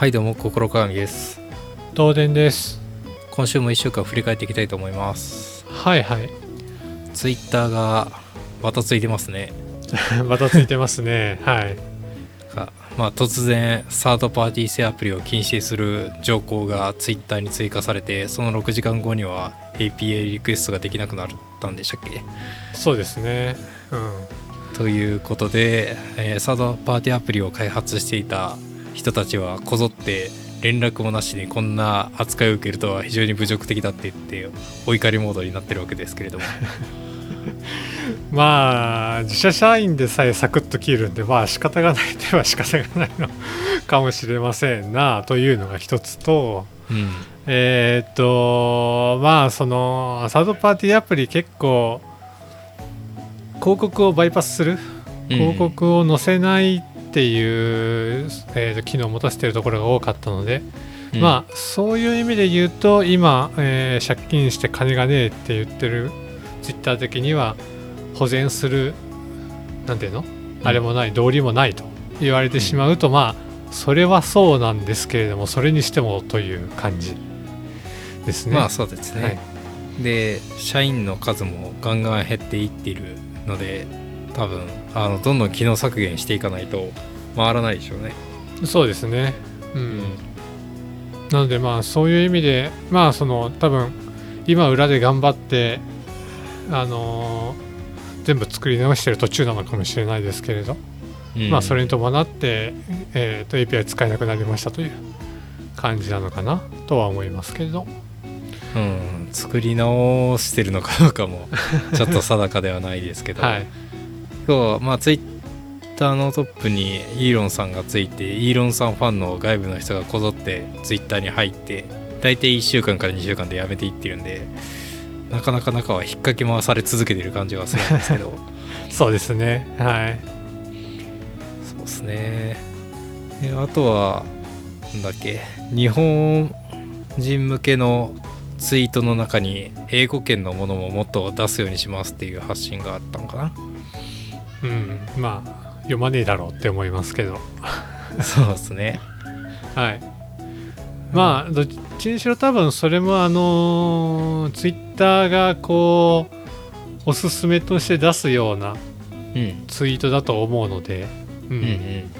はいどうも心鏡です。東電です。今週も1週間振り返っていきたいと思います。はいはい。ツイッターがまたついてますね。またついてますね。はい。がまあ突然サードパーティー製アプリを禁止する条項がツイッターに追加されてその6時間後には APA リクエストができなくなったんでしたっけ？そうですね。うん。ということで、えーサードパーティーアプリを開発していた人たちはこぞって連絡もなしにこんな扱いを受けるとは非常に侮辱的だって言ってお怒りモードになってるわけですけれども。まあ自社社員でさえサクッと切るんでまあ仕方がないといえば仕方がないの かもしれませんなというのが一つとうん。えーっとまあそのサードパーティーアプリ結構広告をバイパスする広告を載せないっていう、えーと機能を持たせてるところが多かったので、うん。まあそういう意味で言うと今、えー借金して金がねえって言ってるツイッター的には保全するなんていうの、あれもない道理もないと言われてしまうと、まあそれはそうなんですけれどもそれにしてもという感じですね。まあそうですね、はい。で社員の数もガンガン減っていっているので多分あのどんどん機能削減していかないと回らないでしょうねそうですね。うん。なのでまあそういう意味でまあその多分今裏で頑張ってあのー全部作り直してる途中なのかもしれないですけれど、うんまあそれに伴って、えーと API 使えなくなりましたという感じなのかなとは思いますけれど。うん、作り直してるのかどうかもちょっと定かではないですけど、はい。今日はまあツイッターのトップにイーロンさんがついてイーロンさんファンの外部の人がこぞってツイッターに入って大体1週間から2週間でやめていってるんでなかなか中は引っ掛け回され続けてる感じがするんですけど そうですね。はい。そうですねであとはなんだっけ日本人向けのツイートの中に英語圏のものももっと出すようにしますっていう発信があったのかなうん。まあ読まねえだろうって思いますけど。そうですねはい。まあどっちにしろ多分それもあのツイッターがこうおすすめとして出すようなうんツイートだと思うので、ううんん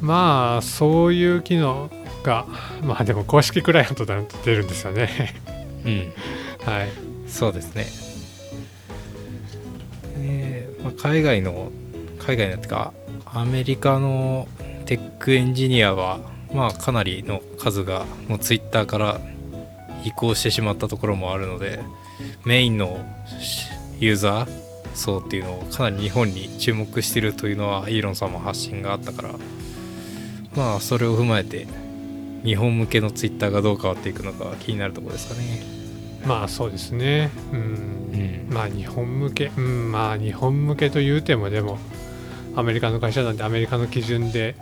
まあそういう機能がまあでも公式クライアントだと出るんですよねうんうん はいそうですね。海外の海外のってかアメリカのテックエンジニアはまあかなりの数がもうツイッターから移行してしまったところもあるのでメインのユーザー層っていうのをかなり日本に注目してるというのはイーロンさんも発信があったからまあそれを踏まえて日本向けのツイッターがどう変わっていくのか気になるところですかね。まあそうですね。うん。うん。まあ日本向けうんまあ日本向けというてもでもアメリカの会社なんでアメリカの基準で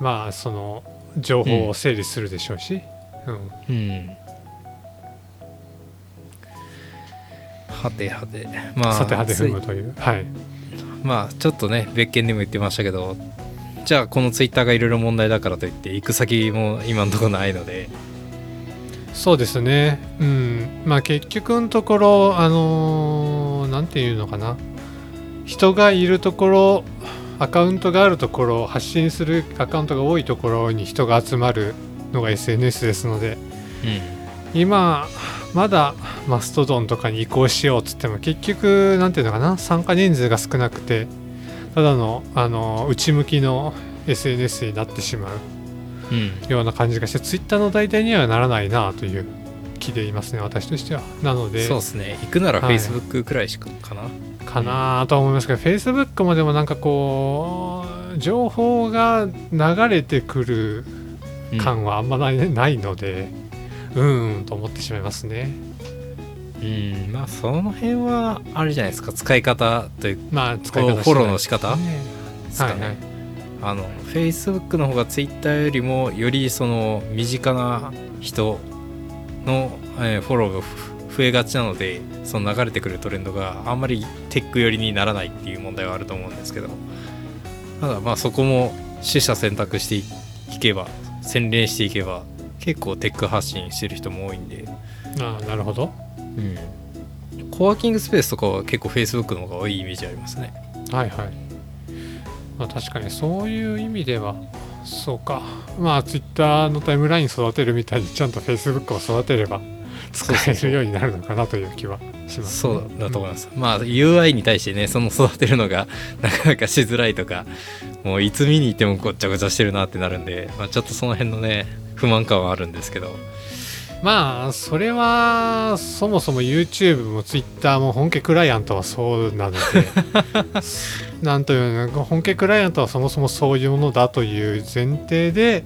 まあその情報を整理するでしょうし、うん。うん。はてはて。まあ、さてはて踏むという。はい。まあ、ちょっとね、別件でも言ってましたけど、じゃあこのツイッターがいろいろ問題だからといって、行く先も今のところないので、そうですね。うん。まあ結局のところあのーなんていうのかな。人がいるところアカウントがあるところ発信するアカウントが多いところに人が集まるのが SNS ですので。今まだマストドンとかに移行しようっつっても結局なんていうのかな。参加人数が少なくてただのあの内向きの SNS になってしまう。うん。うん。ような感じがしてツイッターの代替にはならないなという気でいますね私としてはなのでそうですね。行くならはい Facebook くらいしかかな。かなとは思いますけど Facebook もでもなんかこう情報が流れてくるうん感はあんまない,、ないのでうーんと思ってしまいますねうん。まあ、その辺は、あれじゃないですか、使い方というまあ使い方フォローの仕方ねですかね。はいはいあの Facebook の方が Twitter よりもよりその身近な人の、えーフォローがふ増えがちなのでその流れてくるトレンドがあんまりテック寄りにならないっていう問題はあると思うんですけど。ただまあそこも取捨選択してい引けば洗練していけば結構テック発信してる人も多いんで、ああなるほど。うん、コワーキングスペースとかは結構 Facebook の方が多いイメージありますね。はいはいまあ確かにそういう意味ではそうか。まあ Twitter のタイムライン育てるみたいにちゃんと Facebook を育てれば使えるようになるのかなという気はします、ね。そうだと思います、まあ UI に対してねその育てるのが なかなかしづらいとかもういつ見に行ってもごっちゃごちゃしてるなってなるんで、まあ、ちょっとその辺のね不満感はあるんですけど。まあそれはそもそも YouTube も Twitter も本家クライアントはそうなのでなんというの本家クライアントはそもそもそういうものだという前提で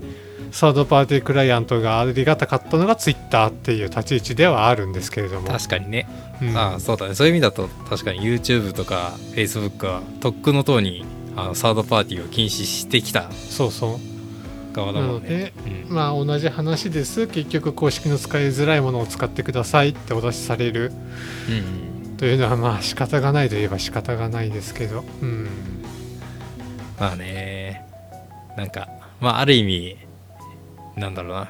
サードパーティークライアントがありがたかったのが Twitter っていう立ち位置ではあるんですけれども、確かにね、うん。ああそうだねそういう意味だと確かに YouTube とか Facebook はとっくの塔にあのサードパーティーを禁止してきた。そうそう側だもんね。なのでうん。まあ同じ話です。結局公式の使いづらいものを使ってくださいってお出しされる。うんというのはまあ仕方がないといえば仕方がないですけど。うん。まあね。なんかまあある意味なんだろうな。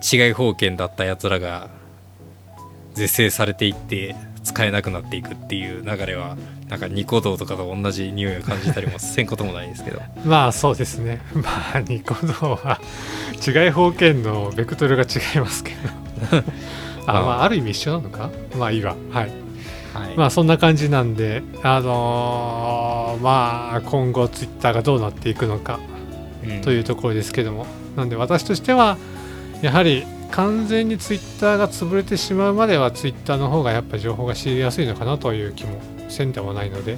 違い封建だったやつらが是正されていって使えなくなっていくっていう流れはなんかニコ動とかと同じ匂いを感じたりもせんこともないですけど。まあそうですね。まあニコ動は違い方権のベクトルが違いますけど。あ。まあある意味一緒なのか？まあいいわ。はい。はい、まあそんな感じなんであのーまあ今後ツイッターがどうなっていくのかうん。というところですけども。なんで私としてはやはり完全にツイッターが潰れてしまうまではツイッターの方がやっぱ情報が知りやすいのかなという気もせんでもないので。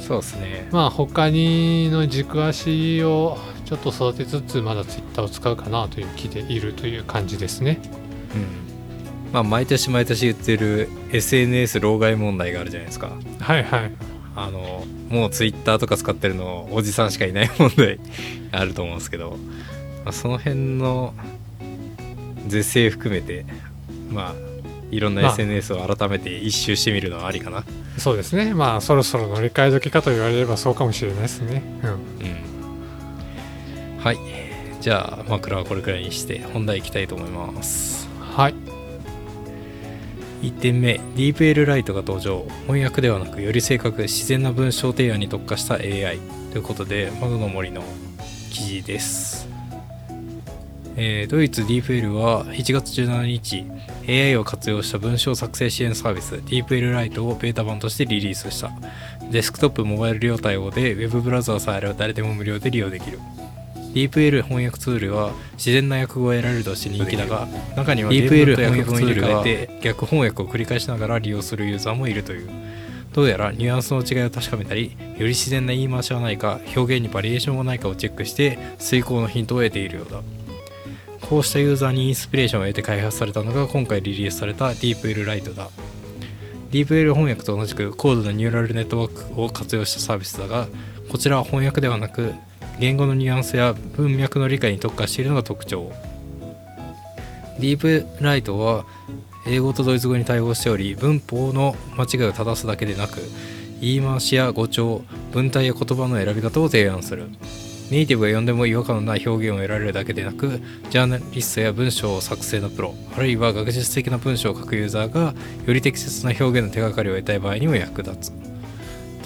そうですね。まあ他にの軸足をちょっと育てつつまだツイッターを使うかなという気でいるという感じですね。うん。まあ毎年毎年言ってる SNS 老害問題があるじゃないですか。はいはい。あのもうツイッターとか使ってるのおじさんしかいない問題あると思うんですけど、まあ、その辺の是正含めてまあいろんなまあ。SNS を改めて一周してみるのはありかな、そうですね。まあそろそろ乗り換え時かと言われればそうかもしれないですね。うん。うん。はい。じゃあ枕はこれくらいにして本題いきたいと思います。はい。1点目。DeepL ライトが登場。翻訳ではなくより正確自然な文章提案に特化した AI ということで窓の森の記事です、えードイツ DeepL は1月17日 AI を活用した文章作成支援サービス DeepL ライトをベータ版としてリリースした。デスクトップモバイル両対応で Web ブラウザーさえあれば誰でも無料で利用できる。DeepL 翻訳ツールは自然な訳語を得られるとして人気だが中には DeepL 翻訳ツールがいて逆翻訳を繰り返しながら利用するユーザーもいるという。どうやらニュアンスの違いを確かめたりより自然な言い回しはないか表現にバリエーションがないかをチェックして遂行のヒントを得ているようだこうしたユーザーにインスピレーションを得て開発されたのが今回リリースされた DeepL ライトだ。DeepL 翻訳と同じく高度なニューラルネットワークを活用したサービスだがこちらは翻訳ではなく言語のニュアンスや文脈の理解に特化しているのが特徴。ディープライトは英語とドイツ語に対応しており文法の間違いを正すだけでなく言い回しや語調文体や言葉の選び方を提案する。ネイティブが読んでも違和感のない表現を得られるだけでなくジャーナリストや文章作成のプロあるいは学術的な文章を書くユーザーがより適切な表現の手がかりを得たい場合にも役立つ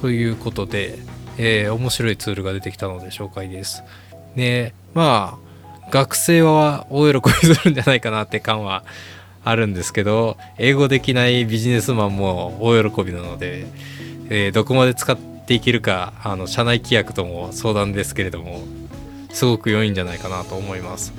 ということで、えー面白いツールが出てきたので紹介です。でまあ学生は大喜びするんじゃないかなって感はあるんですけど英語できないビジネスマンも大喜びなので、えーどこまで使っていけるかあの社内規約とも相談ですけれどもすごく良いんじゃないかなと思います。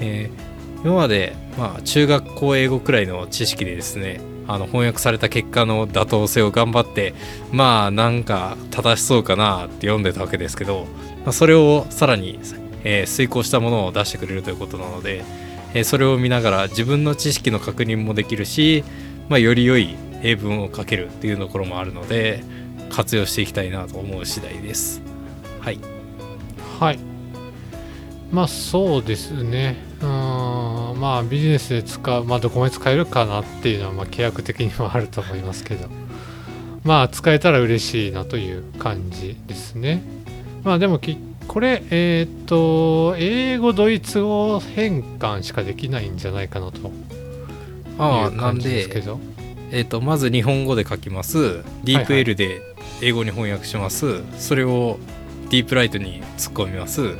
えー今まで、まあ、中学校英語くらいの知識でですねあの翻訳された結果の妥当性を頑張ってまあなんか正しそうかなって読んでたわけですけど、まあ、それをさらに、えー遂行したものを出してくれるということなので、えーそれを見ながら自分の知識の確認もできるし、まあ、より良い英文を書けるっていうところもあるので活用していきたいなと思う次第です。はい、はい。まあそうですね。うーん。まあビジネスで使うまあどこまで使えるかなっていうのはまあ契約的にもあると思いますけど。まあ使えたら嬉しいなという感じですね。まあでも結これえっ、と英語ドイツ語変換しかできないんじゃないかなと。ああなんですでけど。えっ、とまず日本語で書きます。ディープ L で英語に翻訳します、それをディープライトに突っ込みます。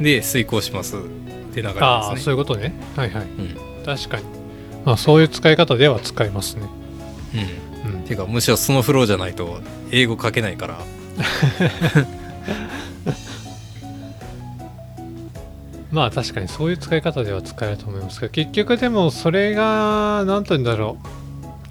で遂行します。って流れああですね。そういうことね。はいはい。うん。確かに。まあそういう使い方では使えますね。うん。うん。てかむしろそのフローじゃないと英語書けないから。まあ確かにそういう使い方では使えると思いますけど結局でもそれが何て言うんだろう。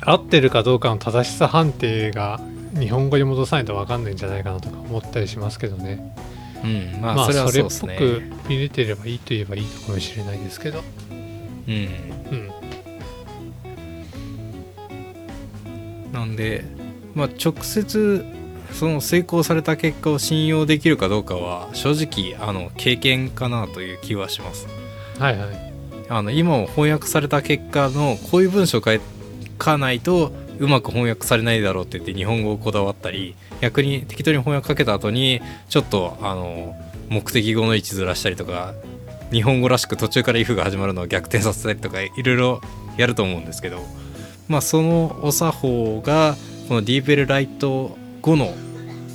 合ってるかどうかの正しさ判定が日本語に戻さないと分かんないんじゃないかなとか思ったりしますけどね。うんまあ、まあそれはそれっぽく見れてればいいと言えばいいのかもしれないですけど。うん。うん。なんで、まあ、直接その成功された結果を信用できるかどうかは正直あの経験かなという気はします。はいはい。あの今も翻訳された結果のこういう文章を書かないとうまく翻訳されないだろうって言って日本語をこだわったり逆に適当に翻訳かけた後にちょっとあの目的語の位置ずらしたりとか日本語らしく途中から if が始まるのを逆転させたりとかいろいろやると思うんですけどまあそのお作法がこの DeepL ライト後の、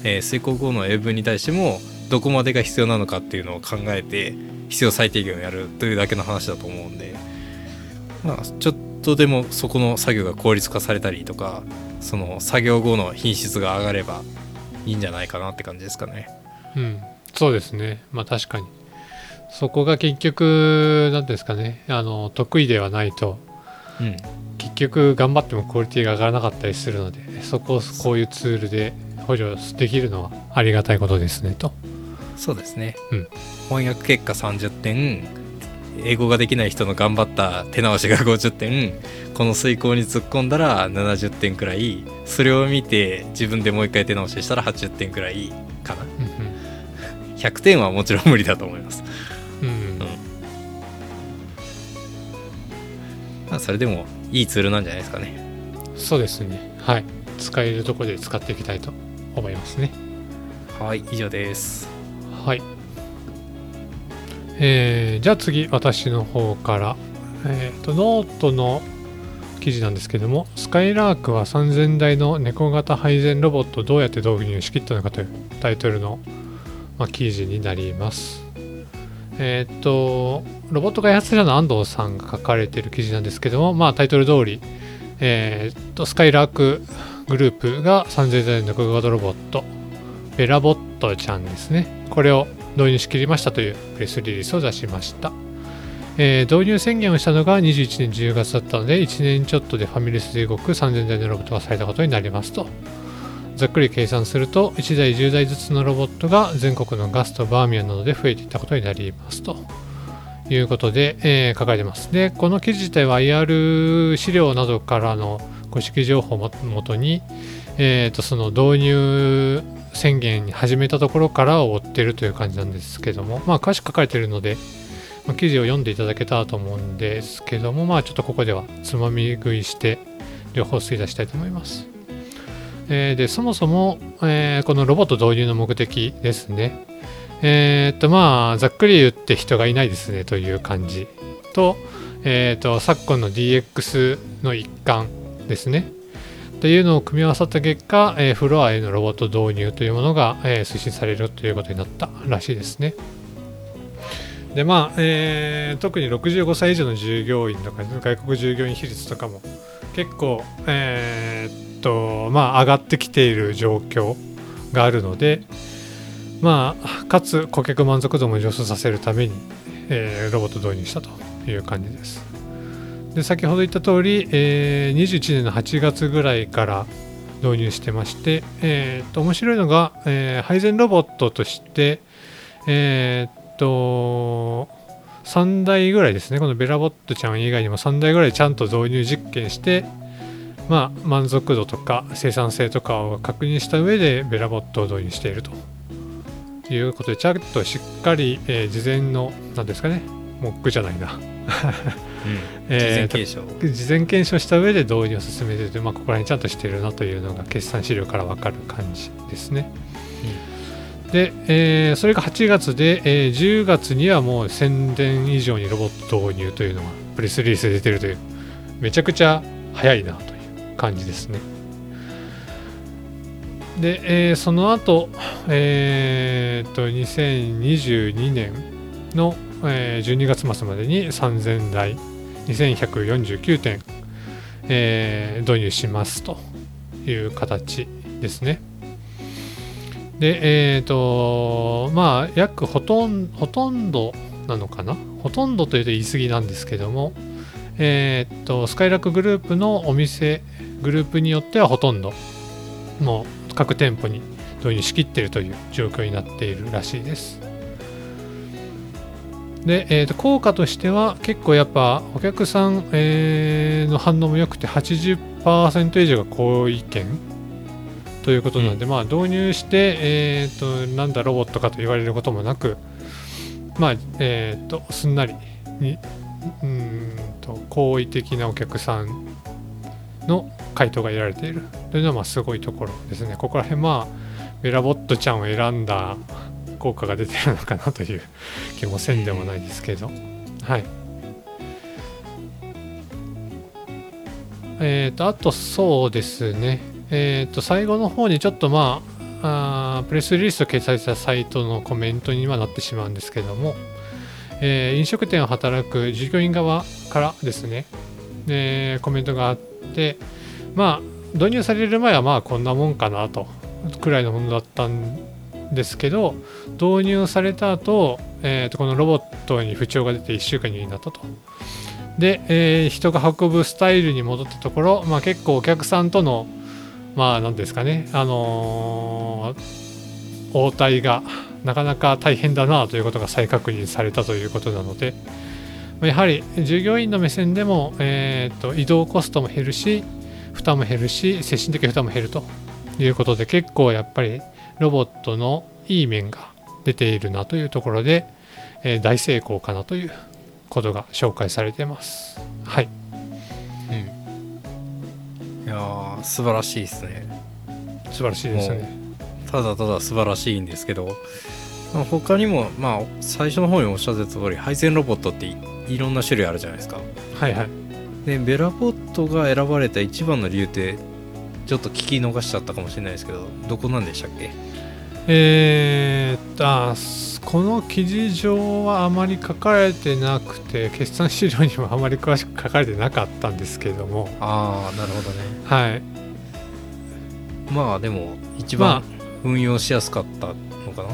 えー遂行後の英文に対してもどこまでが必要なのかっていうのを考えて必要最低限をやるというだけの話だと思うんで、まあ、ちょっとでもそこの作業が効率化されたりとかその作業後の品質が上がればいいんじゃないかなって感じですかね。うん。そうですね。まあ確かに。そこが結局何ですかね。あの得意ではないとうん、結局頑張ってもクオリティが上がらなかったりするのでそこをこういうツールで補助できるのはありがたいことですねと。そうですね、うん。翻訳結果30点英語ができない人の頑張った手直しが50点。この遂行に突っ込んだら70点くらい。それを見て自分でもう一回手直ししたら80点くらいかな。うん100点はもちろん無理だと思います、うん、うん。まあ、それでもいいツールなんじゃないですかね。そうですね。はい。使えるところで使っていきたいと思いますね。はい以上です。はいえーじゃあ次私の方からえっ、とノートの記事なんですけどもすかいらーくは3000台の猫型配膳ロボットをどうやって導入しきったのかというタイトルの、まあ、記事になります。えっ、とロボット開発者の安藤さんが書かれている記事なんですけどもまあタイトル通りえー、とすかいらーくグループが3000台の猫型ロボットベラボットちゃんですね。これを導入しきりましたというプレスリリースを出しました、えー導入宣言をしたのが21年10月だったので1年ちょっとでファミレスで動く3000台のロボットがされたことになりますと。ざっくり計算すると1台10台ずつのロボットが全国のガストバーミヤンなどで増えていったことになりますと。いうことで、えー書かれてますでこの記事自体は IR 資料などからの公式情報をもとに、えーとその導入宣言に始めたところから追ってるという感じなんですけども、まあ、詳しく書かれてるので、まあ記事を読んでいただけたらと思うんですけども、まあ、ちょっとここではつまみ食いして両方吸い出したいと思います。えーでそもそも、えーこのロボット導入の目的ですね。えーっとまあざっくり言って人がいないですねという感じと,、えーっと昨今の DX の一環ですね。というのを組み合わさった結果、えーフロアへのロボット導入というものが、えー推進されるということになったらしいですね。でまあ、えー特に65歳以上の従業員とか外国従業員比率とかも結構、えーっとまあ上がってきている状況があるのでまあかつ顧客満足度も上昇させるために、えーロボット導入したという感じです。で先ほど言った通り、えー21年の8月ぐらいから導入してまして、えーっと面白いのが、えー配膳ロボットとして、えーっと3台ぐらいですね。この BellaBot ちゃん以外にも3台ぐらいちゃんと導入実験してまあ満足度とか生産性とかを確認した上で BellaBot を導入しているということでちゃんとしっかり、え事前の何ですかねモックじゃないな。うん、えー事前継承事前検証した上で導入を進めてて、まあ、ここら辺ちゃんとしてるなというのが決算資料から分かる感じですね。で、えーそれが8月で、えー10月にはもう1000電以上にロボット導入というのがプレスリリースで出てるというめちゃくちゃ早いなという感じですね。で、えーその後、えーっと2022年の、えー12月末までに3000台2149点、えー導入しますという形ですね。で、えっ、と、まあ、約ほとんほとんどなのかな？ほとんどというと言い過ぎなんですけども、えっ、と、スカイラックグループのお店、グループによってはほとんど、もう各店舗に導入しきっているという状況になっているらしいです。で、えー、と効果としては結構やっぱお客さん、えーの反応も良くて80%以上が好意見ということなんで、まあ導入して、えー、となんだロボットかと言われることもなくまあえー、とすんなりにうーんと好意的なお客さんの回答が得られているというのはまあすごいところですね。ここら辺まあベラボットちゃんを選んだ効果が出てるのかなという気もせんでもないですけど、はい。えっ、と、あとそうですね、えっ、と、最後の方にちょっとまあ、あプレスリリースを掲載したサイトのコメントにはなってしまうんですけども、えー飲食店を働く従業員側からですね、えーコメントがあって、まあ、導入される前はまあこんなもんかなと、くらいのものだったんですけど、導入された後、えーとこのロボットに不調が出て1週間になったと。で、えー人が運ぶスタイルに戻ったところ、まあ、結構お客さんとのまあ何ですかねあのー応対がなかなか大変だなということが再確認されたということなのでやはり従業員の目線でも、えーと移動コストも減るし負担も減るし精神的負担も減るということで結構やっぱりロボットのいい面が出ているなというところで、えー大成功かなということが紹介されています。はい、いやー素晴らしいですね素晴らしいですね。ただただ素晴らしいんですけどまあ他にもまあ最初の方におっしゃってた通り配線ロボットっていいろんな種類あるじゃないですかはいはい。でベラボットが選ばれた一番の理由ってちょっと聞き逃しちゃったかもしれないですけどどこなんでしたっけ？えーっとこの記事上はあまり書かれてなくて決算資料にもあまり詳しく書かれてなかったんですけれども。ああなるほどね。はい。まあでも一ま番運用しやすかったのかな、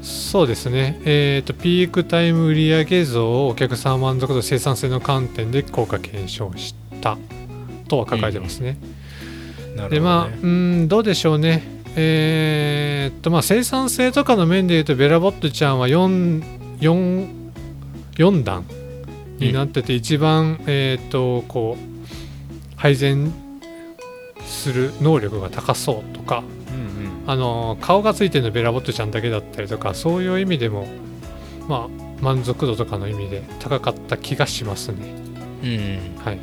そうですね。えーっとピークタイム売上増をお客さん満足度生産性の観点で効果検証したとは書かれてますね、なるほどね。でまあうんどうでしょうねえーっとまあ生産性とかの面で言うとベラボットちゃんは 4, 4, 4段になってて一番、えーっとこう配膳する能力が高そうとかうんうん。あの顔がついてるの BellaBot ちゃんだけだったりとかそういう意味でもまあ満足度とかの意味で高かった気がしますね。うん。はい。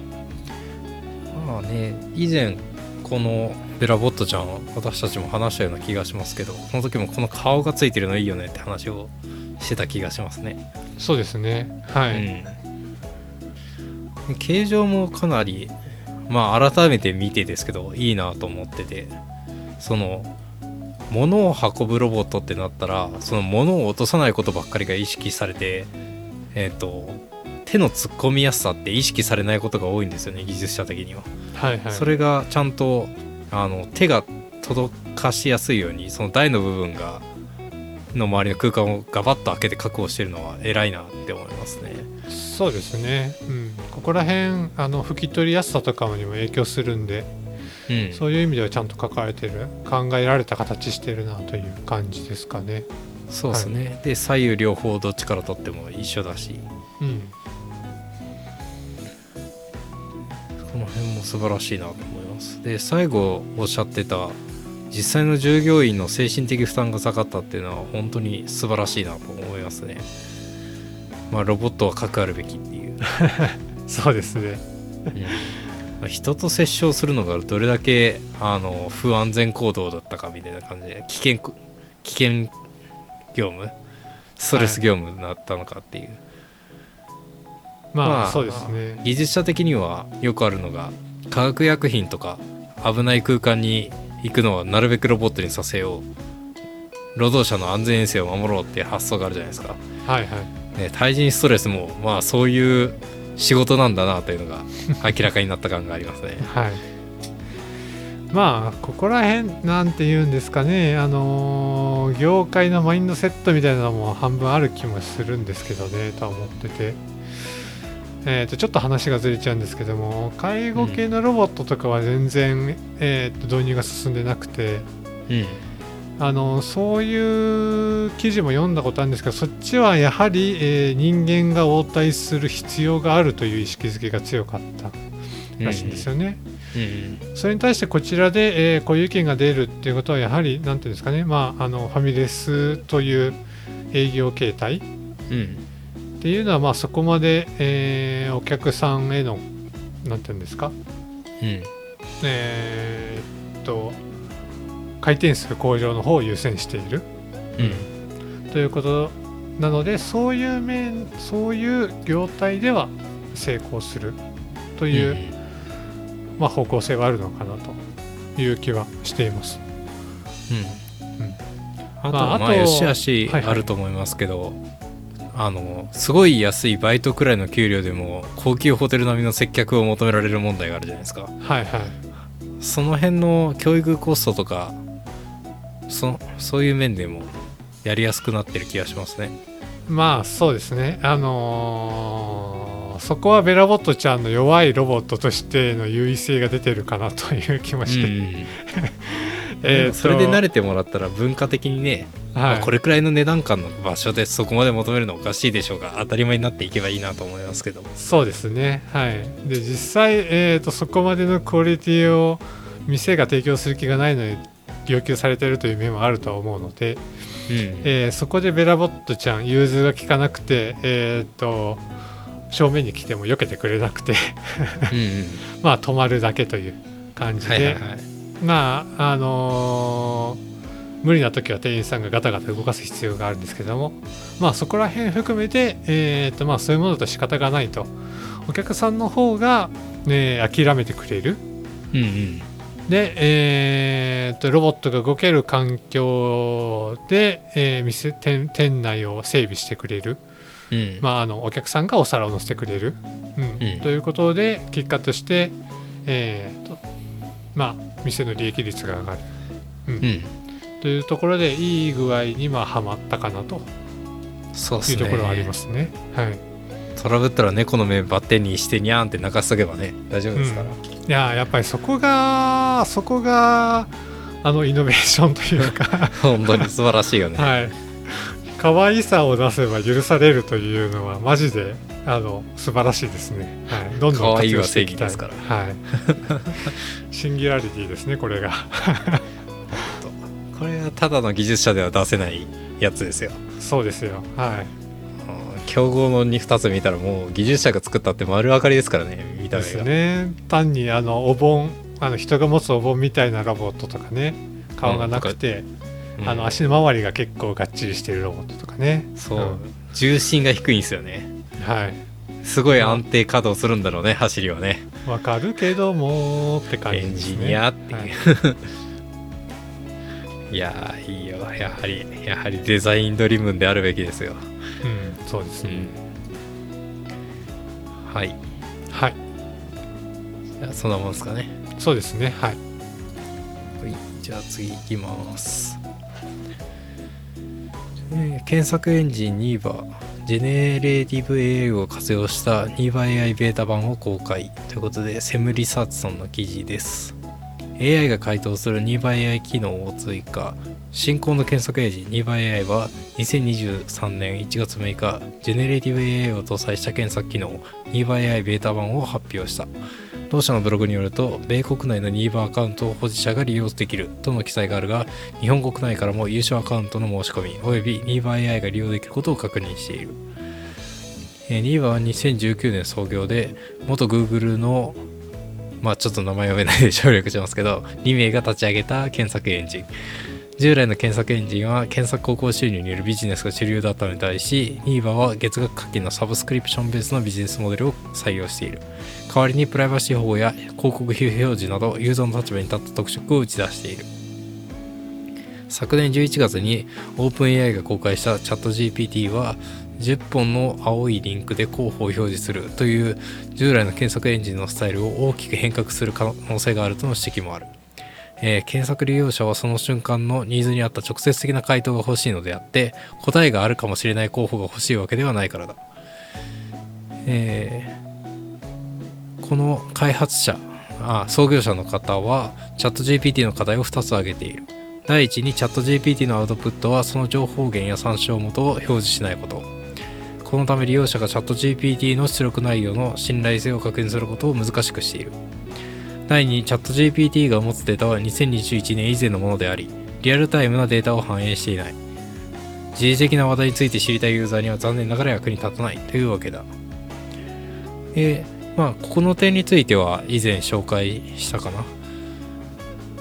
まあね以前この BellaBot ちゃん私たちも話したような気がしますけどその時もこの顔がついてるのいいよねって話をしてた気がしますね、そうですね。はい、うん。形状もかなりまあ改めて見てですけどいいなと思っててその物を運ぶロボットってなったらその物を落とさないことばっかりが意識されてえっ、と手の突っ込みやすさって意識されないことが多いんですよね技術者的には。はいはい。それがちゃんとあの手が届かしやすいようにその台の部分がの周りの空間をガバッと開けて確保してるのは偉いなって思いますね。そうですね、うん、ここら辺あの拭き取りやすさとかにも影響するんで、うん、そういう意味ではちゃんと書かれてる考えられた形してるなという感じですかね。そうですね、で左右両方どっちから取っても一緒だし。うんの辺も素晴らしいなと思います。で最後おっしゃってた実際の従業員の精神的負担が下がったっていうのは本当に素晴らしいなと思いますね。まあロボットは核あるべきっていう。そうですね。まあ人と接触するのがどれだけあの不安全行動だったかみたいな感じで危険危険業務？ストレス業務になったのかっていう、まあ、まあそうですね。技術者的にはよくあるのが化学薬品とか危ない空間に行くのはなるべくロボットにさせよう。労働者の安全衛生を守ろうっていう発想があるじゃないですか、はいはい。ね、対人ストレスもまあそういう仕事なんだなというのが明らかになった感がありますね。はい。まあここら辺なんて言うんですかね。あのー業界のマインドセットみたいなのも半分ある気もするんですけどねとは思っててえー、とちょっと話がずれちゃうんですけども介護系のロボットとかは全然、えー、と導入が進んでなくてうん。あのそういう記事も読んだことあるんですけどそっちはやはり、えー人間が応対する必要があるという意識づけが強かったらしいんですよね。うんそれに対してこちらで、えーこういう意見が出るっていうことはやはり何ていうんですかね、まあ、あのファミレスという営業形態っうんていうのはまあそこまで、えーお客さんへの何ていうんですか、うん。えーっと回転数向上の方を優先している。うん。ということなのでそういう面そういう業態では成功する。という、まあ、方向性はあるのかなという気はしています。うん。うん。あとまあまあよしあしはいはい。あると思いますけど、あのすごい安いバイトくらいの給料でも高級ホテル並みの接客を求められる問題があるじゃないですか。はいはい。その辺の教育コストとかそそういう面でもやりやすくなってる気がしますね。まあそうですね。あのーそこはベラボットちゃんの弱いロボットとしての優位性が出てるかなという気もして、うんえーとそれで慣れてもらったら文化的にね、まはい、あこれくらいの値段感の場所でそこまで求めるのおかしいでしょうが当たり前になっていけばいいなと思いますけどそうですね。はい。で実際、えー、とそこまでのクオリティを店が提供する気がないのに要求されてるという面もあるとは思うので、うん。えーそこでベラボットちゃん融通が効かなくてえっ、と正面に来ても避けてくれなくてうんうん。まあ止まるだけという感じで、はいはいはいまああのー無理な時は店員さんがガタガタ動かす必要があるんですけどもまあそこら辺含めて、えーとまあ、そういうものだと仕方がないとお客さんの方が、ね、諦めてくれる。うんうん。で、えーとロボットが動ける環境で、えー店店店内を整備してくれる、うん。まあ、あのお客さんがお皿を乗せてくれる、うん。うん。ということで結果として、えーとまあ、店の利益率が上がる、うん。うん。というところでいい具合にまあはまったかなと。そういうところはありますね。はい、トラブったら猫の目バッテンにしてニャーンって泣かしとけばね大丈夫ですから、いややっぱりそこがそこがあのイノベーションというか、本当に素晴らしいよね、はい、可愛さを出せば許されるというのはマジであの素晴らしいですね。はい、どんどん活用していきたい正義ですはい、シンギュラリティですねこれが。これはただの技術者では出せないやつですよそうですよ。はい。うん競合の2つ見たらもう技術者が作ったって丸分かりですからね見たですね。単にあのお盆あの人が持つお盆みたいなロボットとかね顔がなくて、うんあの足の周りが結構がっちりしてるロボットとかね。そう、ん重心が低いんですよねはい。すごい安定稼働するんだろうね走りはねわかるけどもって感じエンですね。ジニアっていう、はいい、やーいいよやはりやはりデザインドリブンであるべきですよ、うん、そうですね。うん、はいはい。じゃあそんなもんですかねそうですね。はい。はい、じゃあ次いきます、検索エンジン Neeva generative AI を活用した NIVAAI ベータ版を公開。ということでセムリサーチさんの記事です。AI が回答する NIVAAI 機能を追加。新興の検索エンジン NeevaAI は2023年1月6日ジェネレーティブ AI を搭載した検索機能 NIVAAI ベータ版を発表した。同社のブログによると米国内の NIVA アカウントを保持者が利用できるとの記載があるが日本国内からも無償アカウントの申し込みおよび NIVAAI が利用できることを確認している。えー NIVA は2019年創業で元 Google のまあちょっと名前読めないで省略しますけど2名が立ち上げた検索エンジン。従来の検索エンジンは検索広告収入によるビジネスが主流だったのに対し NIVA は月額課金のサブスクリプションベースのビジネスモデルを採用している。代わりにプライバシー保護や広告非表示などユーザーの立場に立った特色を打ち出している。昨年11月に OpenAI が公開した ChatGPT は10本の青いリンクで候補を表示するという従来の検索エンジンのスタイルを大きく変革する可能性があるとの指摘もある。えー、検索利用者はその瞬間のニーズに合った直接的な回答が欲しいのであって答えがあるかもしれない候補が欲しいわけではないからだ、えー、この開発者あ創業者の方はチャット GPT の課題を2つ挙げている。第一にチャット GPT のアウトプットはその情報源や参照元を表示しないこと。このため利用者がチャット GPT の出力内容の信頼性を確認することを難しくしている。第2にチャット GPT が持つデータは2021年以前のものであり、リアルタイムなデータを反映していない。時事的な話題について知りたいユーザーには残念ながら役に立たないというわけだ。えー、まあ、ここの点については以前紹介したかな。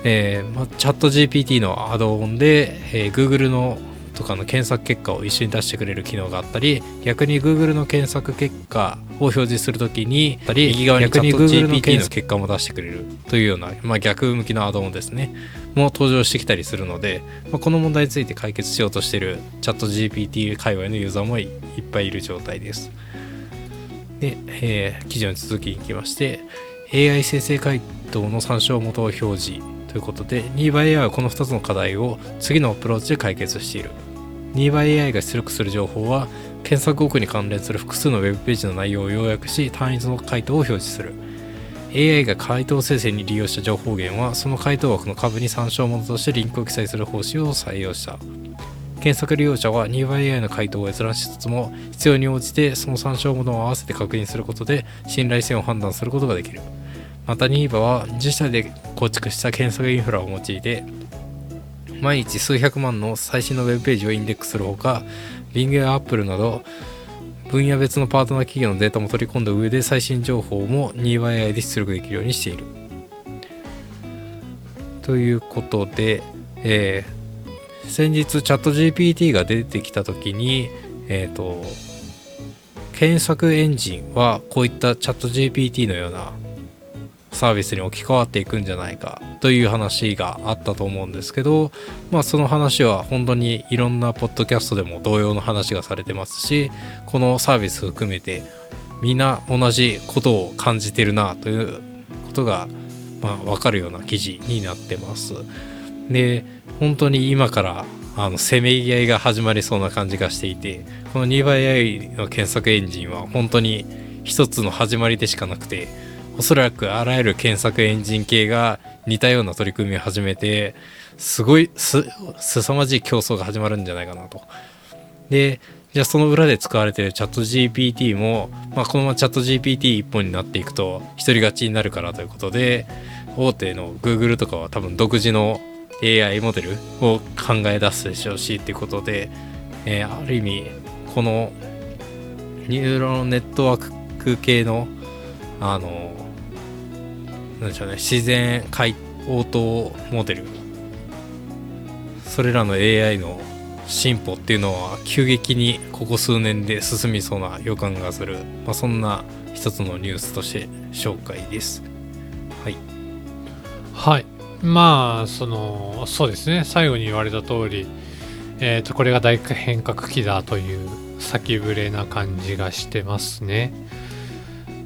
えー、まあ、チャット GPT のアドオンで、えー、Google のとかの検索結果を一緒に出してくれる機能があったり逆に Google の検索結果を表示するときに右側に逆に Google の検索。結果も出してくれるというような、まあ、逆向きのアドオンですね。も登場してきたりするので、まあ、この問題について解決しようとしているチャット GPT 界隈のユーザーもいっぱいいる状態です。で、えー、記事の続きにきまして AI 生成回答の参照元を表示ということで2倍 AI はこの2つの課題を次のアプローチで解決している2倍 AI が出力する情報は検索奥に関連する複数の Web ページの内容を要約し単一の回答を表示する。AI が回答生成に利用した情報源はその回答枠の株に参照元としてリンクを記載する方針を採用した。検索利用者は2倍 AI の回答を閲覧しつつも必要に応じてその参照元を合わせて確認することで信頼性を判断することができる。また NIVA は自社で構築した検索インフラを用いて毎日数百万の最新のウェブページをインデックスするほか Bing や Apple など分野別のパートナー企業のデータも取り込んだ上で最新情報も 2YI で出力できるようにしている。ということで、えー、先日チャット GPT が出てきた時にえっ、ー、と検索エンジンはこういったチャット GPT のようなサービスに置き換わっていくんじゃないかという話があったと思うんですけど、まあ、その話は本当にいろんなポッドキャストでも同様の話がされてますしこのサービス含めてみんな同じことを感じてるなということが、まあ、分かるような記事になってます。で本当に今からあのせめぎ合いが始まりそうな感じがしていてこの2倍 AI の検索エンジンは本当に一つの始まりでしかなくておそらくあらゆる検索エンジン系が似たような取り組みを始めてすごいす凄まじい競争が始まるんじゃないかなと。でじゃあその裏で使われてるチャット GPT も、まあ、このままチャット GPT 一本になっていくと独り勝ちになるからということで大手の Google とかは多分独自の AI モデルを考え出すでしょうしっていうことで、えー、ある意味このニューロネットワーク系のあのなんでしょうね自然解応答モデル。それらの AI の進歩っていうのは急激にここ数年で進みそうな予感がする、まあ、そんな一つのニュースとして紹介です。はい。はい。まあそのそうですね。最後に言われた通りえー、とこれが大変革期だという先触れな感じがしてますね。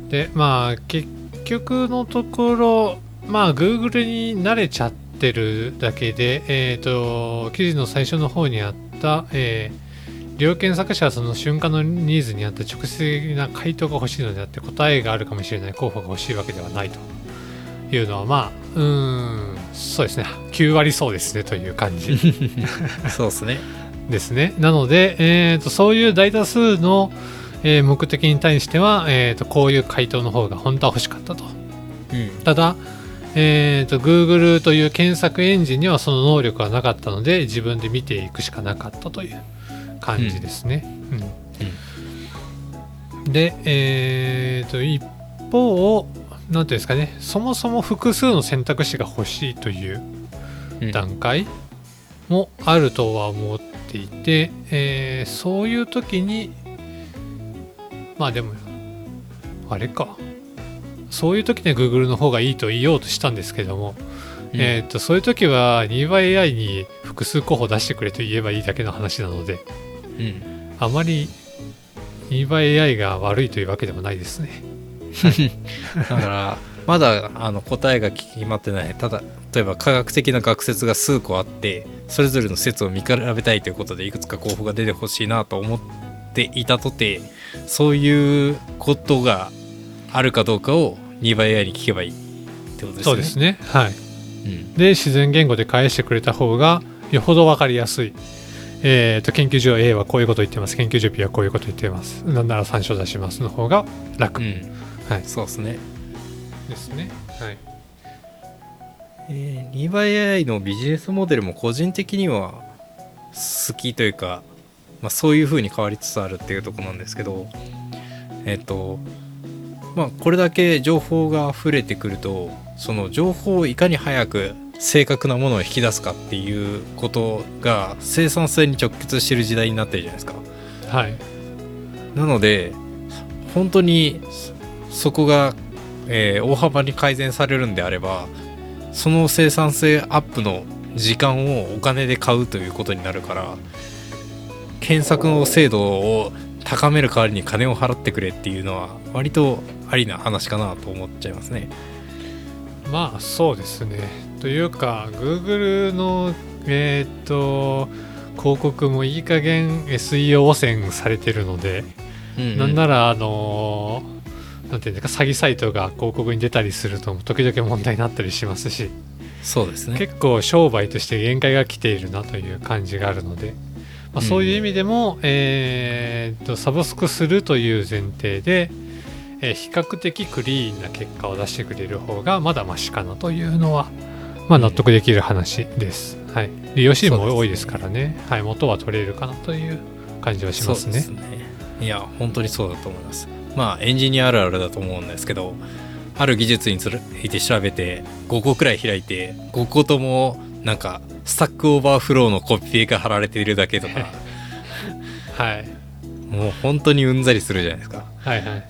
でまあ結局のところ、まあ、Google に慣れちゃってるだけで、えっ、ー、と、記事の最初の方にあった、えー、利用検索者はその瞬間のニーズに合った直接的な回答が欲しいのであって答えがあるかもしれない候補が欲しいわけではないというのはまあうんそうですね。9割そうですねという感じ。そうですね。ですね。なので、えーとそういう大多数のえー、目的に対しては、えーと、こういう回答の方が本当は欲しかったと。うん、ただ、えーと、Google という検索エンジンにはその能力がなかったので自分で見ていくしかなかったという感じですね。うん、うん、で、えーと、一方何ていうんですかねそもそも複数の選択肢が欲しいという段階、もあるとは思っていて、えーそういう時にまあでもあれか。そういう時には Google の方がいいと言おうとしたんですけども、えー、とそういう時は2倍 AI に複数候補出してくれと言えばいいだけの話なのでうん。あまり2倍 AI が悪いというわけでもないですね。だからまだあの答えが決まってない。ただ例えば科学的な学説が数個あってそれぞれの説を見比べたいということでいくつか候補が出てほしいなと思っていたとてそういうことがあるかどうかを2倍 AI に聞けばいいってことですね。そうですね。はい。うん。で自然言語で返してくれた方がよほど分かりやすい。えー、と研究所 A はこういうこと言ってます。研究所 B はこういうこと言ってます。なんなら参照出しますの方が楽、うん。はい。そうですね。ですね。はい。えー、2倍 AI のビジネスモデルも個人的には好きというか、まあ、そういう風に変わりつつあるっていうところなんですけどえっ、とまあこれだけ情報が溢れてくるとその情報をいかに早く正確なものを引き出すかっていうことが生産性に直結してる時代になってるじゃないですか。はいなので本当にそそこが、えー大幅に改善されるんであればその生産性アップの時間をお金で買うということになるから検索の精度を高める代わりに金を払ってくれっていうのは割とありな話かなと思っちゃいますね。まあそうですねというか Google のえーっと広告もいい加減 SEO 汚染されてるので、うんなんならあのーなんていうんですか詐欺サイトが広告に出たりすると時々問題になったりしますしそうですね。結構商売として限界が来ているなという感じがあるので、まあ、そういう意味でも、えーっとサブスクするという前提で、えー比較的クリーンな結果を出してくれる方がまだマシかなというのは、まあ、納得できる話です。はい、利用シーンも多いですからね。はい、元は取れるかなという感じはしますね。すね。いや本当にそうだと思います。まあエンジニアあるあるだと思うんですけどある技術について調べて5個くらい開いて5個ともなんかスタックオーバーフローのコピペが貼られているだけとか。はい、もう本当にうんざりするじゃないですか。はいはい。